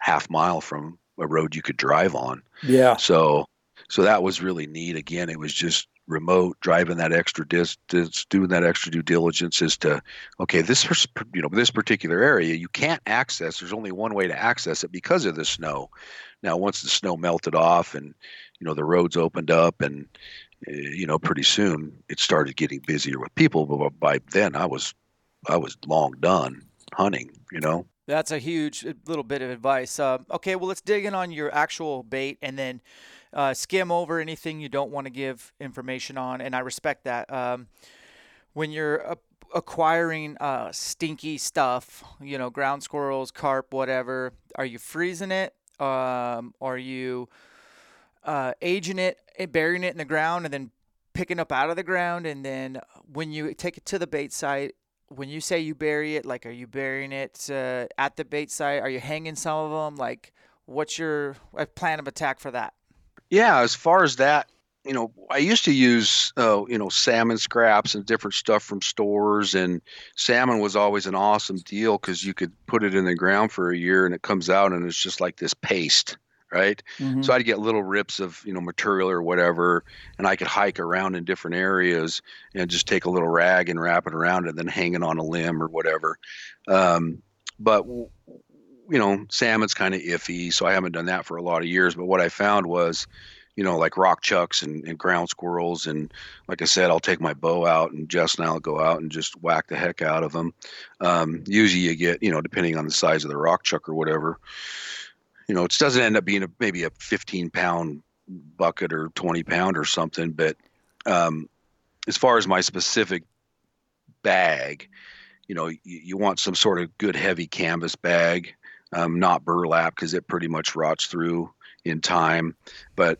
half mile from a road you could drive on. Yeah. So so that was really neat. Again, it was just remote driving that extra distance doing that extra due diligence as to okay this you know this particular area you can't access there's only one way to access it because of the snow now once the snow melted off and you know the roads opened up and you know pretty soon it started getting busier with people but by then i was i was long done hunting you know that's a huge uh, little bit of advice. Uh, okay, well, let's dig in on your actual bait and then uh, skim over anything you don't want to give information on. And I respect that. Um, when you're uh, acquiring stinky stuff, you know, ground squirrels, carp, whatever, are you freezing it? Um, are you uh, aging it, burying it in the ground, and then picking up out of the ground? And then when you take it to the bait site, when you say you bury it, like, are you burying it uh, at the bait site? Are you hanging some of them? Like, what's your plan of attack for that? Yeah, as far as that, you know, I used to use, uh, you know, salmon scraps and different stuff from stores, and salmon was always an awesome deal because you could put it in the ground for a year and it comes out and it's just like this paste right? Mm-hmm. So I'd get little rips of you know material or whatever, and I could hike around in different areas and just take a little rag and wrap it around and then hang it on a limb or whatever. Um, but you know, salmon's kind of iffy, so I haven't done that for a lot of years. But what I found was, you know, like rock chucks and, and ground squirrels, and like I said, I'll take my bow out and Jess and I'll go out and just whack the heck out of them. Um, usually, you get, you know, depending on the size of the rock chuck or whatever, you know, it doesn't end up being a, maybe a 15 pound bucket or 20 pound or something. But um, as far as my specific bag, you know, you, you want some sort of good heavy canvas bag, um, not burlap because it pretty much rots through in time. But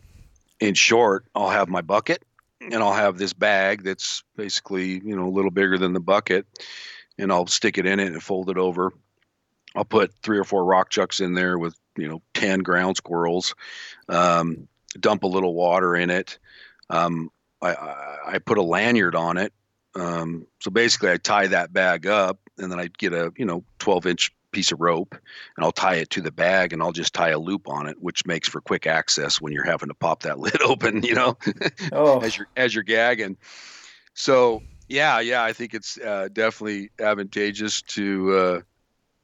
in short, I'll have my bucket and I'll have this bag that's basically, you know, a little bigger than the bucket and I'll stick it in it and fold it over. I'll put three or four rock chucks in there with you know 10 ground squirrels um, dump a little water in it. Um, I, I, put a lanyard on it. Um, so basically i tie that bag up and then i get a you know 12 inch piece of rope and i'll tie it to the bag and i'll just tie a loop on it which makes for quick access when you're having to pop that lid open you know oh. as you're as you're gagging. So yeah yeah i think it's uh, definitely advantageous to uh,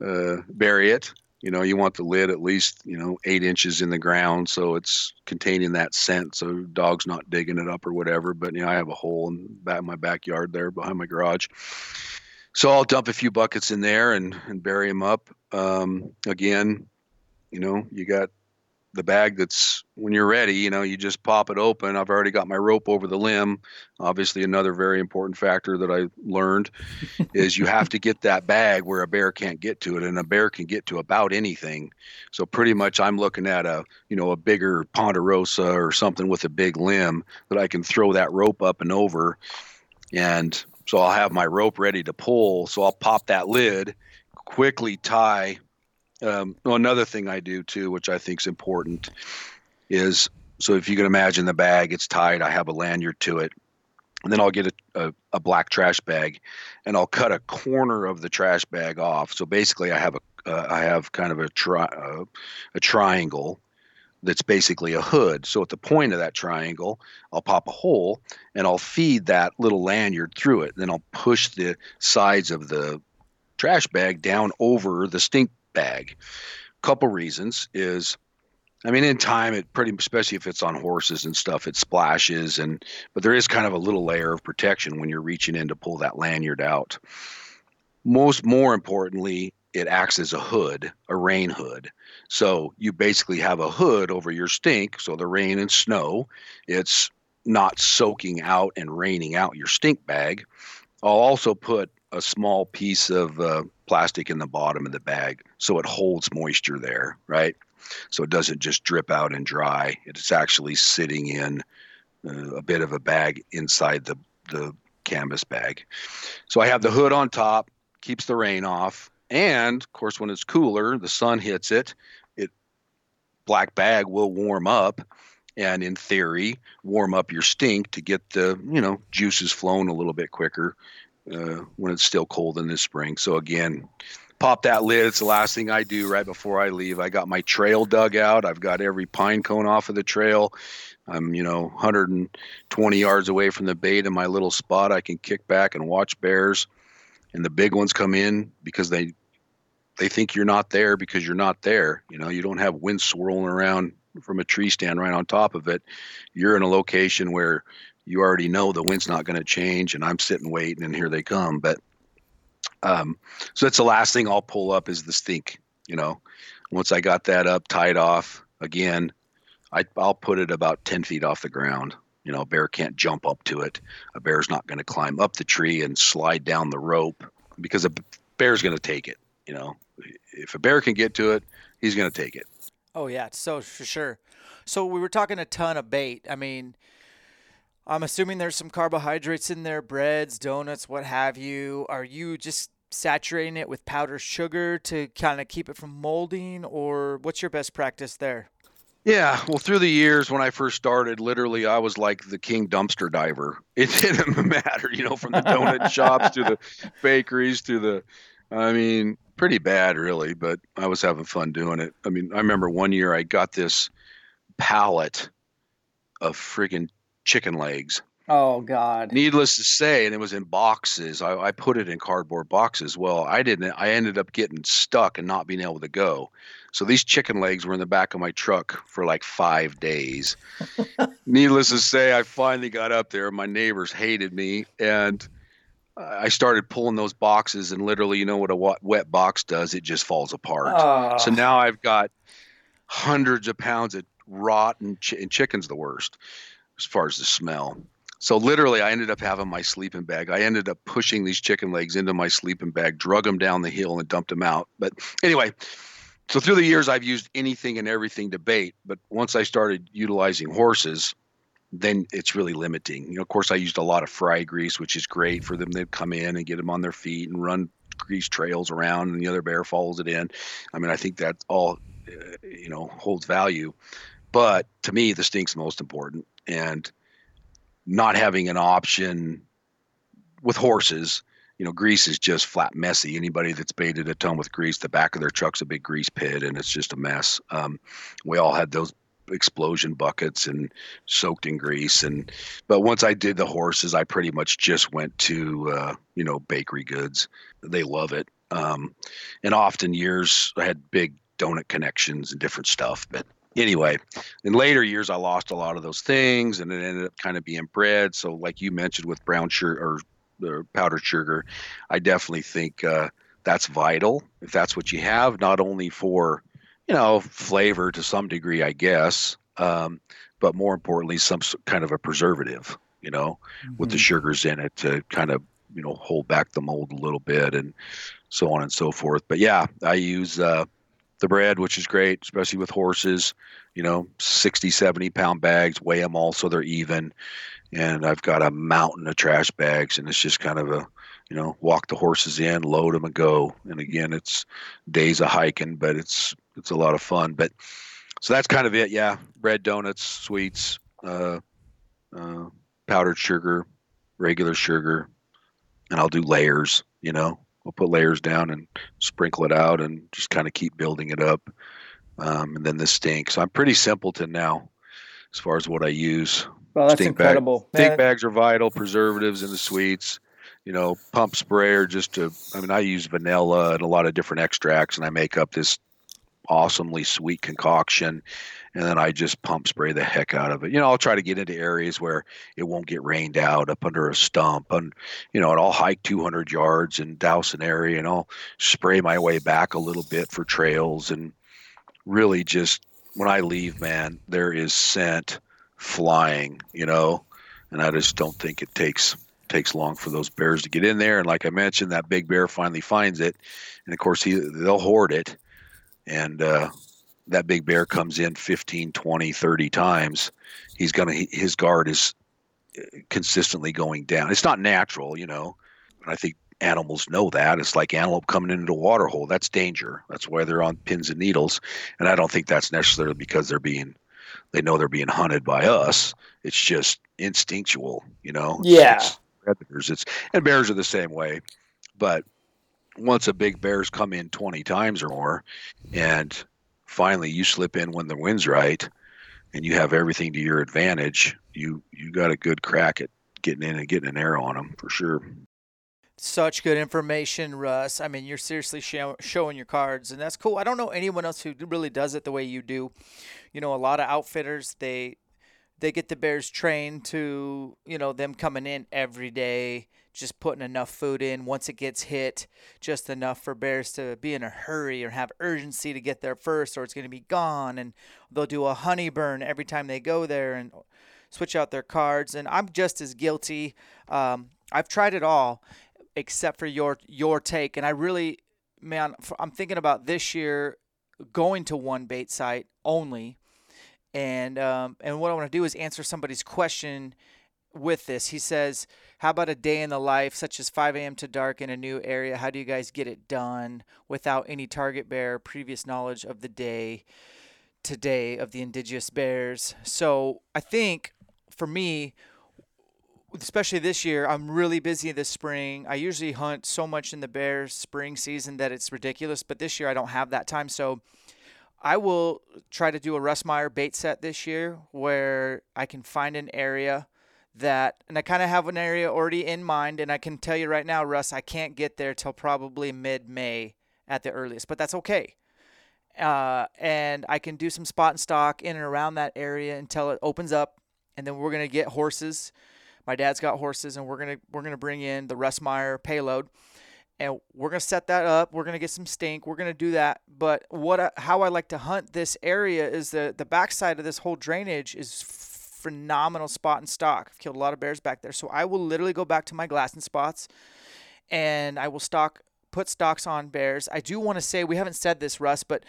uh, bury it. You know you want the lid at least you know eight inches in the ground so it's containing that scent so dog's not digging it up or whatever. But you know i have a hole in back my backyard there behind my garage. So i'll dump a few buckets in there and, and bury them up. Um, again you know you got the bag that's when you're ready, you know, you just pop it open. I've already got my rope over the limb. Obviously, another very important factor that I learned is you have to get that bag where a bear can't get to it, and a bear can get to about anything. So pretty much, I'm looking at a you know a bigger ponderosa or something with a big limb that I can throw that rope up and over, and so I'll have my rope ready to pull. So I'll pop that lid, quickly tie um, well, another thing I do too, which I think is important, is so if you can imagine the bag, it's tied. I have a lanyard to it, and then I'll get a, a, a black trash bag, and I'll cut a corner of the trash bag off. So basically, I have a uh, I have kind of a tri- uh, a triangle that's basically a hood. So at the point of that triangle, I'll pop a hole and I'll feed that little lanyard through it. Then I'll push the sides of the trash bag down over the stink bag. Couple reasons is I mean, in time, it pretty, especially if it's on horses and stuff, it splashes, and but there is kind of a little layer of protection when you're reaching in to pull that lanyard out. Most, more importantly, it acts as a hood, a rain hood. So you basically have a hood over your stink. So the rain and snow, it's not soaking out and raining out your stink bag. I'll also put a small piece of uh, plastic in the bottom of the bag so it holds moisture there, right? so it doesn't just drip out and dry. It's actually sitting in uh, a bit of a bag inside the the canvas bag. So I have the hood on top, keeps the rain off, and of course when it's cooler, the sun hits it, it black bag will warm up and in theory warm up your stink to get the you know juices flowing a little bit quicker uh, when it's still cold in the spring. So again, pop that lid. It's the last thing I do right before I leave. I got my trail dug out. I've got every pine cone off of the trail. I'm, you know, 120 yards away from the bait in my little spot. I can kick back and watch bears, and the big ones come in because they they think you're not there because you're not there. You know, you don't have wind swirling around from a tree stand right on top of it. You're in a location where you already know the wind's not going to change, and I'm sitting waiting, and here they come. But um, so that's the last thing I'll pull up is the stink. You know, once I got that up, tied off again, I, I'll put it about 10 feet off the ground. You know, a bear can't jump up to it. A bear's not going to climb up the tree and slide down the rope because a bear's going to take it. You know, if a bear can get to it, he's going to take it. Oh yeah, so for sure. So we were talking a ton of bait. I mean, I'm assuming there's some carbohydrates in there, breads, donuts, what have you. Are you just saturating it with powdered sugar to kind of keep it from molding, or what's your best practice there? Yeah, well, through the years when I first started, literally I was like the king dumpster diver. It didn't matter, you know, from the donut shops to the bakeries to the, I mean, pretty bad really, but I was having fun doing it. I mean, I remember one year I got this pallet of friggin' chicken legs. Oh God! Needless to say, and it was in boxes. I, I put it in cardboard boxes. Well, I didn't. I ended up getting stuck and not being able to go. So these chicken legs were in the back of my truck for like five days. Needless to say, I finally got up there. My neighbors hated me, and I started pulling those boxes. And literally, you know what a wet box does? It just falls apart. Oh. So now I've got hundreds of pounds of rotten ch- and chicken's the worst as far as the smell. So literally, I ended up having my sleeping bag. I ended up pushing these chicken legs into my sleeping bag, drug them down the hill, and dumped them out. But anyway, so through the years, I've used anything and everything to bait. But once I started utilizing horses, then it's really limiting. You know, of course, I used a lot of fry grease, which is great for them to come in and get them on their feet and run grease trails around, and the other bear follows it in. I mean, I think that all, uh, you know, holds value. But to me, the stink's most important and not having an option with horses you know grease is just flat messy. Anybody that's baited a ton with grease the back of their truck's a big grease pit and it's just a mess. Um, we all had those explosion buckets and soaked in grease and but once i did the horses i pretty much just went to uh, you know bakery goods. They love it. Um, and often years i had big donut connections and different stuff but anyway, in later years, I lost a lot of those things, and it ended up kind of being bread. So, like you mentioned with brown sugar or powdered sugar, I definitely think uh, that's vital if that's what you have, not only for you know flavor to some degree, I guess, um, but more importantly, some kind of a preservative. You know, mm-hmm. with the mm-hmm. sugars in it to kind of you know hold back the mold a little bit and so on and so forth. But yeah, I use. Uh, the bread, which is great, especially with horses, you know, 60, 70 pound bags, weigh them all so they're even. And I've got a mountain of trash bags, and it's just kind of a, you know, walk the horses in, load them, and go. And again, it's days of hiking, but it's it's a lot of fun. But so that's kind of it. Yeah, bread, donuts, sweets, uh, uh, powdered sugar, regular sugar, and I'll do layers. You know, we'll put layers down and sprinkle it out and just kind of keep building it up. Um, and then the stink. So I'm pretty simpleton now as far as what I use. Well, that's stink incredible. Bag, stink bags are vital. Preservatives in the sweets. You know, pump sprayer just to. I mean, I use vanilla and a lot of different extracts, and I make up this awesomely sweet concoction and then I just pump spray the heck out of it. You know, I'll try to get into areas where it won't get rained out up under a stump, and you know, and I'll hike 200 yards and douse an area, and I'll spray my way back a little bit for trails, and really just when I leave, man, there is scent flying, you know, and I just don't think it takes takes long for those bears to get in there. And like I mentioned, that big bear finally finds it, and of course he they'll hoard it, and uh, that big bear comes in 15, 20, 30 times, he's going to, his guard is uh, consistently going down. It's not natural, you know. I think animals know that. It's like antelope coming into a water hole. That's danger. That's why they're on pins and needles. And I don't think that's necessarily because they're being, they know they're being hunted by us. It's just instinctual, you know. Yeah. It's predators. It's and bears are the same way, but once a big bear's come in 20 times or more, and finally you slip in when the wind's right, and you have everything to your advantage, you you got a good crack at getting in and getting an arrow on them for sure. Such good information, Russ. I mean, you're seriously show, showing your cards, and that's cool. I don't know anyone else who really does it the way you do. You know, a lot of outfitters they they get the bears trained to you know them coming in every day just putting enough food in. Once it gets hit just enough for bears to be in a hurry or have urgency to get there first or it's going to be gone. And they'll do a honey burn every time they go there and switch out their cards. And i'm just as guilty. Um, i've tried it all except for your your take. And i really man i'm thinking about this year going to one bait site only. And um, and what I want to do is answer somebody's question with this. He says, "How about a day in the life, such as 5 a.m. to dark in a new area? How do you guys get it done without any target bear previous knowledge of the day today of the indigenous bears?" So I think for me. Especially this year, I'm really busy this spring. I usually hunt so much in the bear spring season that it's ridiculous, but this year I don't have that time. So I will try to do a Russ Meyer bait set this year where I can find an area that, and I kind of have an area already in mind. And I can tell you right now, Russ, I can't get there till probably mid May at the earliest, but that's okay. Uh, and I can do some spot and stalk in and around that area until it opens up. And then we're going to get horses. My dad's got horses, and we're going to we're to bring in the Russ Meyer payload and we're gonna set that up. We're gonna get some stink. We're gonna do that. But what I, how I like to hunt this area is the the backside of this whole drainage is phenomenal spot in stalk. I've killed a lot of bears back there, so I will literally go back to my glassing spots, and I will stalk put stalks on bears. I do want to say we haven't said this, Russ, but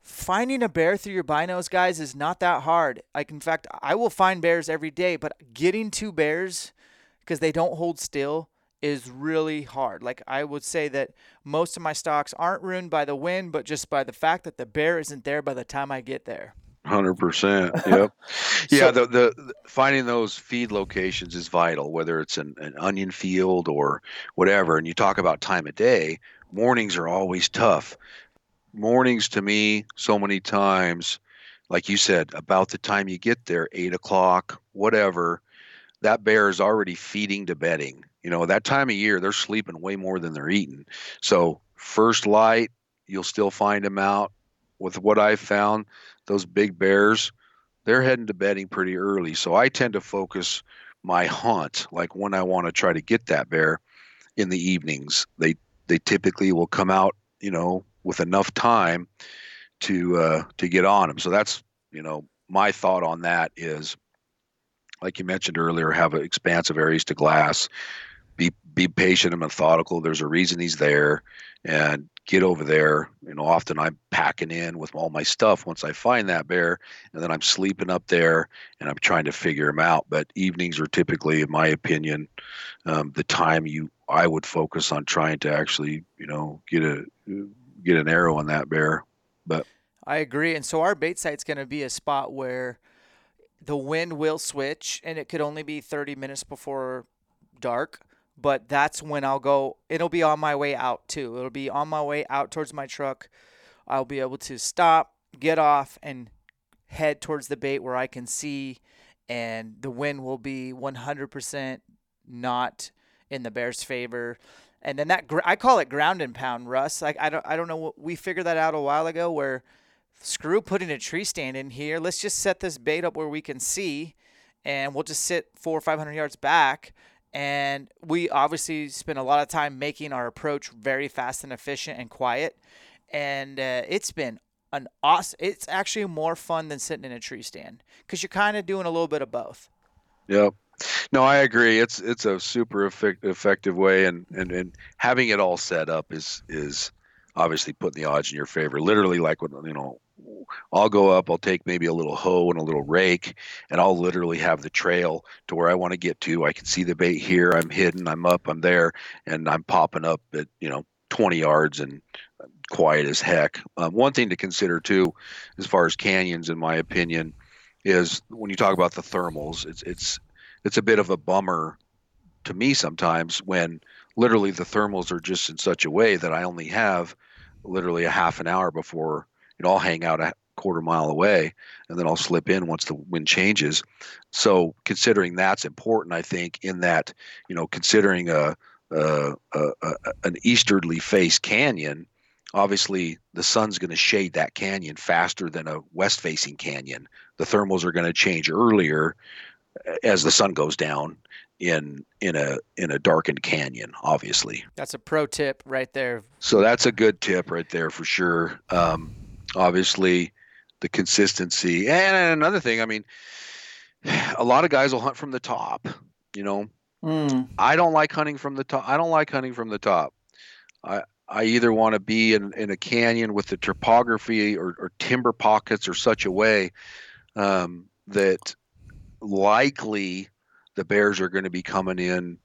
finding a bear through your binos, guys, is not that hard. Like in fact, I will find bears every day, but getting to bears because they don't hold still is really hard. Like I would say that most of my stalks aren't ruined by the wind, but just by the fact that the bear isn't there by the time I get there. Hundred percent. Yep. yeah. The, the, the finding those feed locations is vital, whether it's an, an onion field or whatever. And you talk about time of day. Mornings are always tough. Mornings to me, so many times, like you said, about the time you get there, eight o'clock, whatever, that bear is already feeding to bedding you know, that time of year, they're sleeping way more than they're eating. So, first light, you'll still find them out. With what I've found, those big bears, they're heading to bedding pretty early. So, I tend to focus my hunt, like when I want to try to get that bear, in the evenings. They they typically will come out, you know, with enough time to uh, to get on them. So that's you know my thought on that is, like you mentioned earlier, have expansive areas to glass be be patient and methodical. There's a reason he's there, and get over there. You know, often I'm packing in with all my stuff once I find that bear, and then I'm sleeping up there and I'm trying to figure him out. But evenings are typically, in my opinion, um, the time you I would focus on trying to actually, you know, get a get an arrow on that bear. But I agree, and so our bait site's going to be a spot where the wind will switch, and it could only be 30 minutes before dark but that's when I'll go. It'll be on my way out too. It'll be on my way out towards my truck. I'll be able to stop, get off, and head towards the bait where I can see, and the wind will be 100% not in the Bears' favor. And then that I call it ground and pound, Russ. Like I don't I don't know. We figured that out a while ago. Where screw putting a tree stand in here. Let's just set this bait up where we can see, and we'll just sit four or five hundred yards back and we obviously spend a lot of time making our approach very fast and efficient and quiet. And uh, it's been an awesome. It's actually more fun than sitting in a tree stand because you're kind of doing a little bit of both. Yep. No, I agree. It's it's a super effect, effective way, and, and and having it all set up is is obviously putting the odds in your favor. Literally, like when you know I'll go up, I'll take maybe a little hoe and a little rake, and I'll literally have the trail to where I want to get to. I can see the bait here, I'm hidden, I'm up, I'm there, and I'm popping up at, you know, 20 yards and quiet as heck. Um, one thing to consider too, as far as canyons, in my opinion, is when you talk about the thermals, it's it's it's a bit of a bummer to me sometimes when literally the thermals are just in such a way that I only have literally a half an hour before you know I'll hang out a quarter mile away and then I'll slip in once the wind changes. So considering that's important, I think in that you know considering a, a, a, a an easterly face canyon, obviously the sun's going to shade that canyon faster than a west facing canyon. The thermals are going to change earlier as the sun goes down in in a in a darkened canyon obviously that's a pro tip right there so that's a good tip right there for sure um, obviously the consistency. And another thing i mean a lot of guys will hunt from the top you know? Mm. i don't like hunting from the top i don't like hunting from the top. I i either want to be in, in a canyon with the topography or, or timber pockets or such a way um, that likely the bears are going to be coming in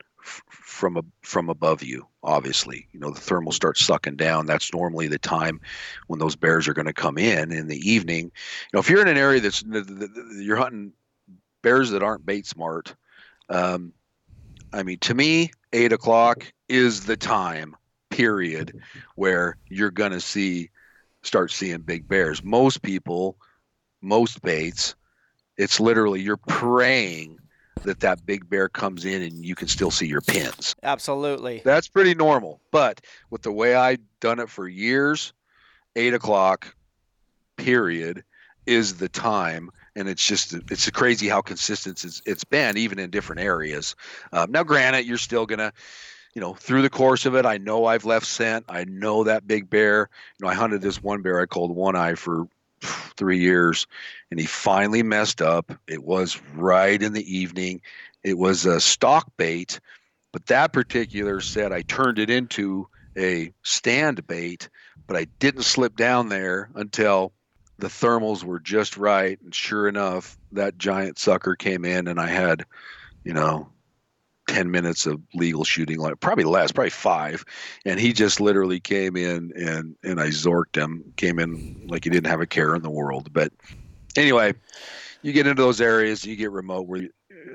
from a, from above you obviously. You know the thermal starts sucking down. That's normally the time when those bears are going to come in in the evening. You know if you're in an area that's you're hunting bears that aren't bait smart um, i mean to me eight o'clock is the time period where you're going to see start seeing big bears. Most people most baits it's literally you're praying that that big bear comes in and you can still see your pins. Absolutely. That's pretty normal. But with the way I've done it for years, eight o'clock period is the time and it's just it's crazy how consistent it's, it's been even in different areas um, now granted you're still gonna you know through the course of it i know i've left scent i know that big bear you know i hunted this one bear i called one eye for three years, and he finally messed up. It was right in the evening. It was a stalk bait, but that particular set I turned it into a stand bait, but I didn't slip down there until the thermals were just right. And sure enough, that giant sucker came in, and I had, you know, 10 minutes of legal shooting like probably less probably five. And he just literally came in and and i zorked him came in like he didn't have a care in the world. But anyway you get into those areas you get remote where you,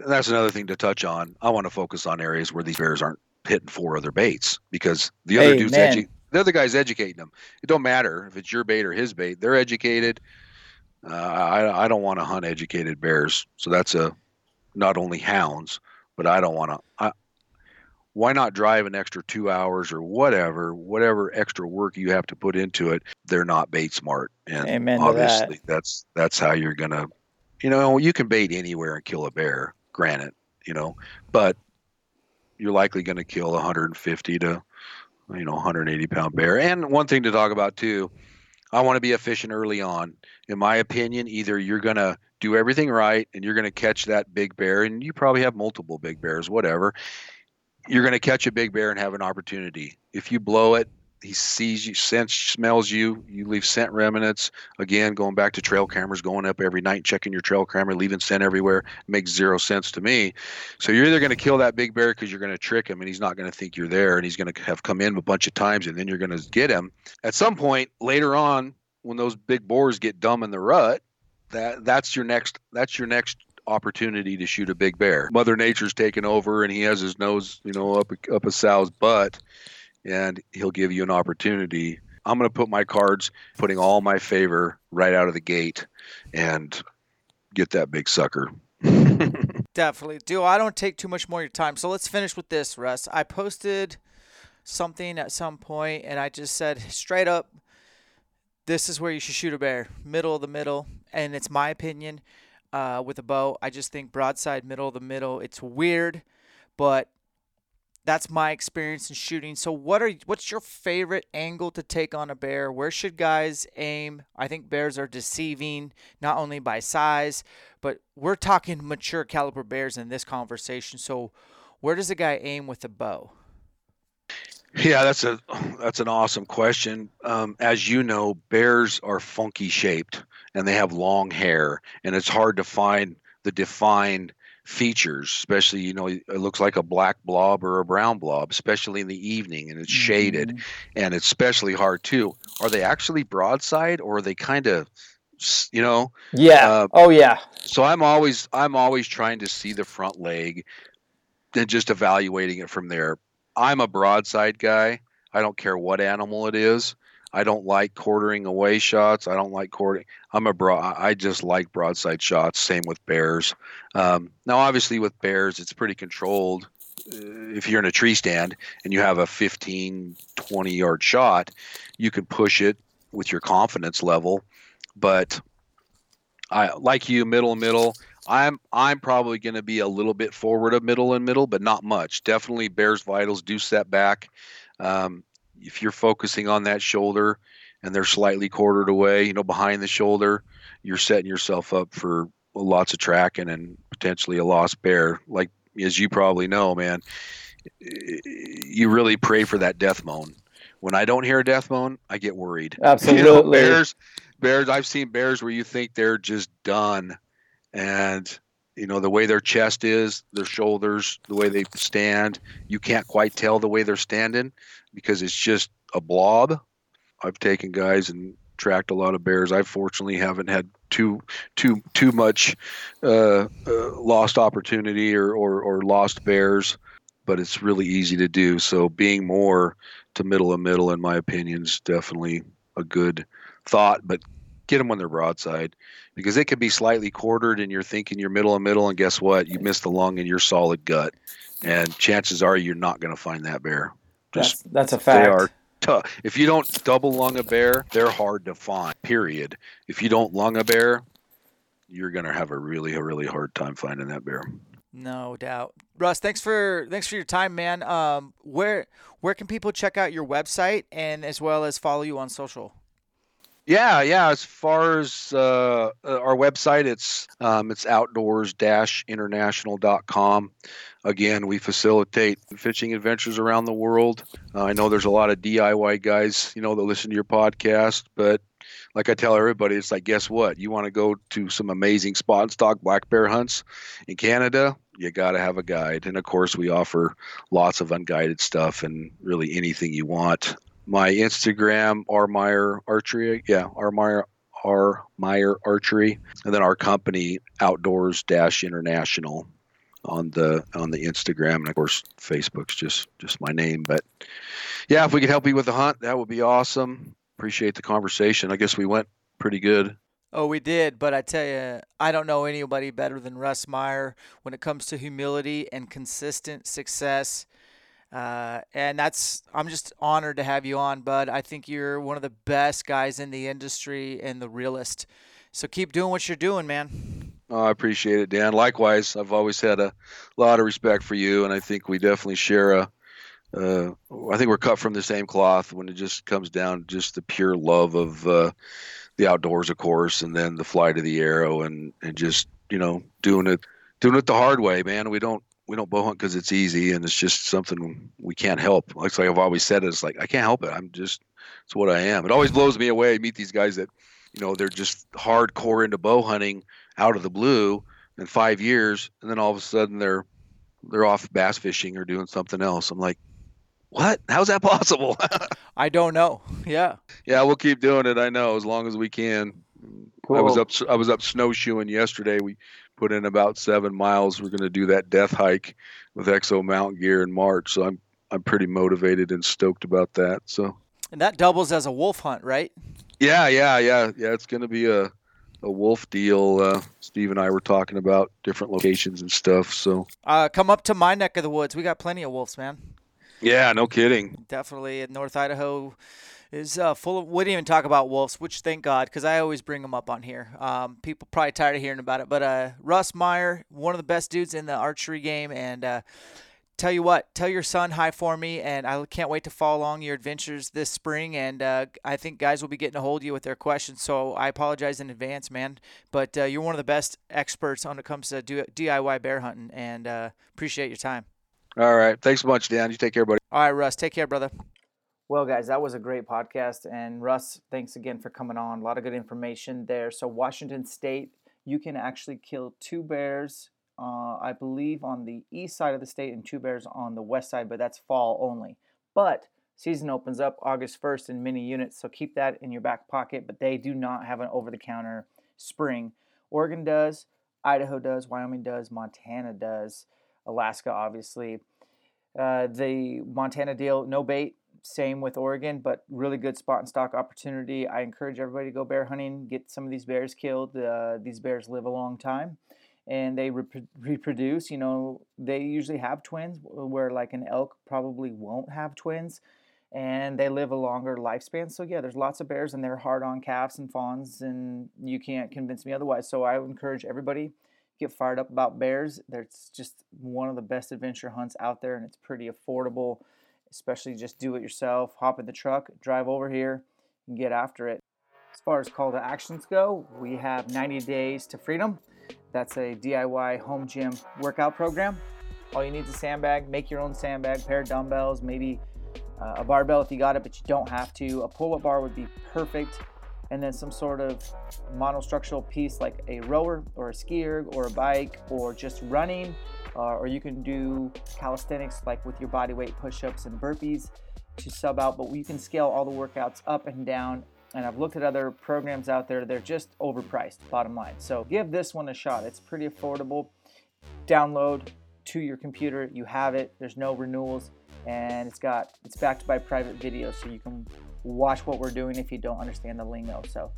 that's another thing to touch on. I want to focus on areas where these bears aren't hitting four other baits because the other hey, dude's edu- the other guy's educating them. It don't matter if it's your bait or his bait they're educated. Uh, I, I don't want to hunt educated bears. So that's a not only hounds but I don't want to. Why not drive an extra two hours or whatever, whatever extra work you have to put into it? They're not bait smart, and Amen obviously that. that's that's how you're gonna, you know, you can bait anywhere and kill a bear. Granted, you know, but you're likely going to kill 150 to you know 180 pound bear. And one thing to talk about too, I want to be efficient early on. In my opinion, either you're going to do everything right and you're going to catch that big bear and you probably have multiple big bears whatever you're going to catch a big bear and have an opportunity. If you blow it he sees you sense smells you you leave scent remnants. Again going back to trail cameras going up every night checking your trail camera leaving scent everywhere makes zero sense to me. So you're either going to kill that big bear because you're going to trick him and he's not going to think you're there and he's going to have come in a bunch of times and then you're going to get him. At some point later on when those big boars get dumb in the rut that that's your next that's your next opportunity to shoot a big bear. Mother Nature's taken over and he has his nose, you know, up up a sow's butt and he'll give you an opportunity. I'm going to put my cards putting all my favor right out of the gate and get that big sucker. Definitely. Do I don't take too much more of your time. So let's finish with this, Russ. I posted something at some point and I just said straight up this is where you should shoot a bear, middle of the middle, and it's my opinion. Uh, with a bow, I just think broadside, middle of the middle. It's weird, but that's my experience in shooting. So, what are what's your favorite angle to take on a bear? Where should guys aim? I think bears are deceiving not only by size, but we're talking mature caliber bears in this conversation. So, where does a guy aim with a bow? Yeah, that's a that's an awesome question. Um, as you know, bears are funky shaped and they have long hair, and it's hard to find the defined features, especially you know it looks like a black blob or a brown blob, especially in the evening, and it's shaded, Mhm. and it's especially hard too. Are they actually broadside, or are they kind of, you know? Yeah. Uh, oh yeah. So I'm always I'm always trying to see the front leg, and just evaluating it from there. I'm a broadside guy. I don't care what animal it is. I don't like quartering away shots. I don't like quartering. I'm a broad. I just like broadside shots. Same with bears. Um, now, obviously, with bears, it's pretty controlled. Uh, If you're in a tree stand and you have a 15, 20 yard shot, you can push it with your confidence level. But I like you, middle middle. I'm I'm probably going to be a little bit forward of middle and middle, but not much. Definitely, Bears vitals do set back. Um, if you're focusing on that shoulder and they're slightly quartered away, you know, behind the shoulder, you're setting yourself up for lots of tracking and potentially a lost bear. Like as you probably know, man, you really pray for that death moan. When I don't hear a death moan, I get worried. You know, Absolutely. bears, bears. I've seen bears where you think they're just done, and you know the way their chest is, their shoulders, the way they stand. You can't quite tell the way they're standing because it's just a blob. I've taken guys and tracked a lot of bears. I fortunately haven't had too too too much uh, uh, lost opportunity or, or or lost bears, but it's really easy to do. So being more to middle of middle, in my opinion, is definitely a good thought. But get them on they're broadside because it could be slightly quartered and you're thinking you're middle and middle, and guess what? You miss the lung and your solid gut, and chances are you're not going to find that bear. That's Just that's a fact. they are tough. If you don't double lung a bear, they're hard to find. Period. If you don't lung a bear, you're going to have a really, a really hard time finding that bear. No doubt. Russ, thanks for thanks for your time, man. Um, where where can people check out your website and as well as follow you on social? Yeah, yeah. As far as uh, uh, our website, it's um, it's outdoors-international.com. Again, we facilitate fishing adventures around the world. Uh, I know there's a lot of DIY guys, you know, that listen to your podcast, but like I tell everybody, it's like, guess what? You want to go to some amazing spot and stalk black bear hunts in Canada? You got to have a guide, and of course, we offer lots of unguided stuff and really anything you want my Instagram, R Meyer Archery. Yeah, R Meyer R Meyer Archery, and then our company Outdoors Dash International on the on the Instagram, and of course Facebook's just just my name. But yeah, if we could help you with the hunt, that would be awesome. Appreciate the conversation. I guess we went pretty good. Oh, we did, but I tell you, I don't know anybody better than Russ Meyer when it comes to humility and consistent success. Uh, and that's I'm just honored to have you on, bud. I think you're one of the best guys in the industry and the realest. So keep doing what you're doing, man. Oh, I appreciate it, Dan. Likewise, I've always had a lot of respect for you, and I think we definitely share a. Uh, I think we're cut from the same cloth when it just comes down to just the pure love of uh, the outdoors, of course, and then the flight of the arrow, and and just you know doing it doing it the hard way, man. We don't we don't bow hunt because it's easy, and it's just something we can't help. Like, like I've always said, it's like I can't help it. I'm just it's what I am. It always blows me away. I meet these guys that you know they're just hardcore into bow hunting out of the blue in five years, and then all of a sudden they're they're off bass fishing or doing something else. I'm like, what? How's that possible? I don't know. Yeah. yeah, we'll keep doing it. I know as long as we can. I was up I was up snowshoeing yesterday. We put in about seven miles. We're going to do that death hike with Exo Mountain Gear in March. So I'm I'm pretty motivated and stoked about that. So And that doubles as a wolf hunt, right? yeah, yeah, yeah, yeah. It's going to be a a wolf deal. Uh, Steve and I were talking about different locations and stuff. So Uh, come up to my neck of the woods. We got plenty of wolves, man. yeah, no kidding. Definitely, in North Idaho is uh, full of. We didn't even talk about wolves, which thank God, because I always bring them up on here. Um, people probably tired of hearing about it, but uh, Russ Meyer, one of the best dudes in the archery game, and uh, tell you what, tell your son hi for me, and I can't wait to follow along your adventures this spring. And uh, I think guys will be getting a hold of you with their questions. So I apologize in advance, man, but uh, you're one of the best experts when it comes to DIY bear hunting, and uh, appreciate your time. All right. Thanks so much, Dan. You take care, buddy. All right, Russ. Take care, brother. Well, guys, that was a great podcast. And Russ, thanks again for coming on. A lot of good information there. So, Washington State, you can actually kill two bears, uh, I believe, on the east side of the state and two bears on the west side, but that's fall only. But season opens up August 1st in many units, so keep that in your back pocket. But they do not have an over the counter spring. Oregon does, Idaho does, Wyoming does, Montana does, Alaska, obviously. Uh, the Montana deal, no bait, same with Oregon, but really good spot and stalk opportunity. I encourage everybody to go bear hunting, get some of these bears killed. Uh, these bears live a long time and they rep- reproduce. You know, they usually have twins, where like an elk probably won't have twins, and they live a longer lifespan. So, yeah, there's lots of bears and they're hard on calves and fawns, and you can't convince me otherwise. So, I encourage everybody get fired up about bears. It's just one of the best adventure hunts out there, and it's pretty affordable especially just do it yourself. Hop in the truck, drive over here, and get after it. As far as call to actions go, we have 90 Days to Freedom. That's a DIY home gym workout program. All you need is a sandbag. Make your own sandbag, pair of dumbbells, maybe uh, a barbell if you got it, but you don't have to. A pull up bar would be perfect. And then some sort of monostructural piece like a rower or a skier or a bike or just running uh, or you can do calisthenics like with your body weight push-ups and burpees to sub out but you can scale all the workouts up and down. And I've looked at other programs out there they're just overpriced bottom line. So give this one a shot. It's pretty affordable. Download to your computer. You have it. There's no renewals. And it's got it's backed by private videos so you can watch what we're doing if you don't understand the lingo. So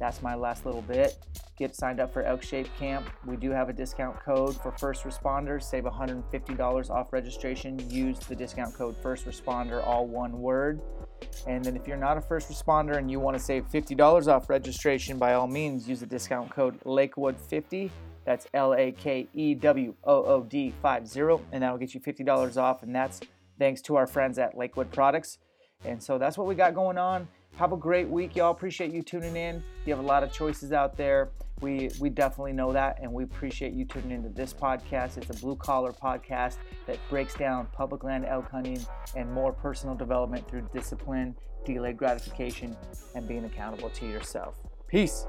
that's my last little bit. Get signed up for Elk Shape Camp. We do have a discount code for first responders. Save $150 off registration. Use the discount code first responder, all one word. And then if you're not a first responder and you want to save $50 off registration, by all means, use the discount code Lakewood50. That's L A K E W O O D 50. And that'll get you $50 off. And that's thanks to our friends at Lakewood Products. And so that's what we got going on. Have a great week, y'all. Appreciate you tuning in. You have a lot of choices out there. We we definitely know that, and we appreciate you tuning into this podcast. It's a blue collar podcast that breaks down public land elk hunting and more personal development through discipline, delayed gratification, and being accountable to yourself. Peace.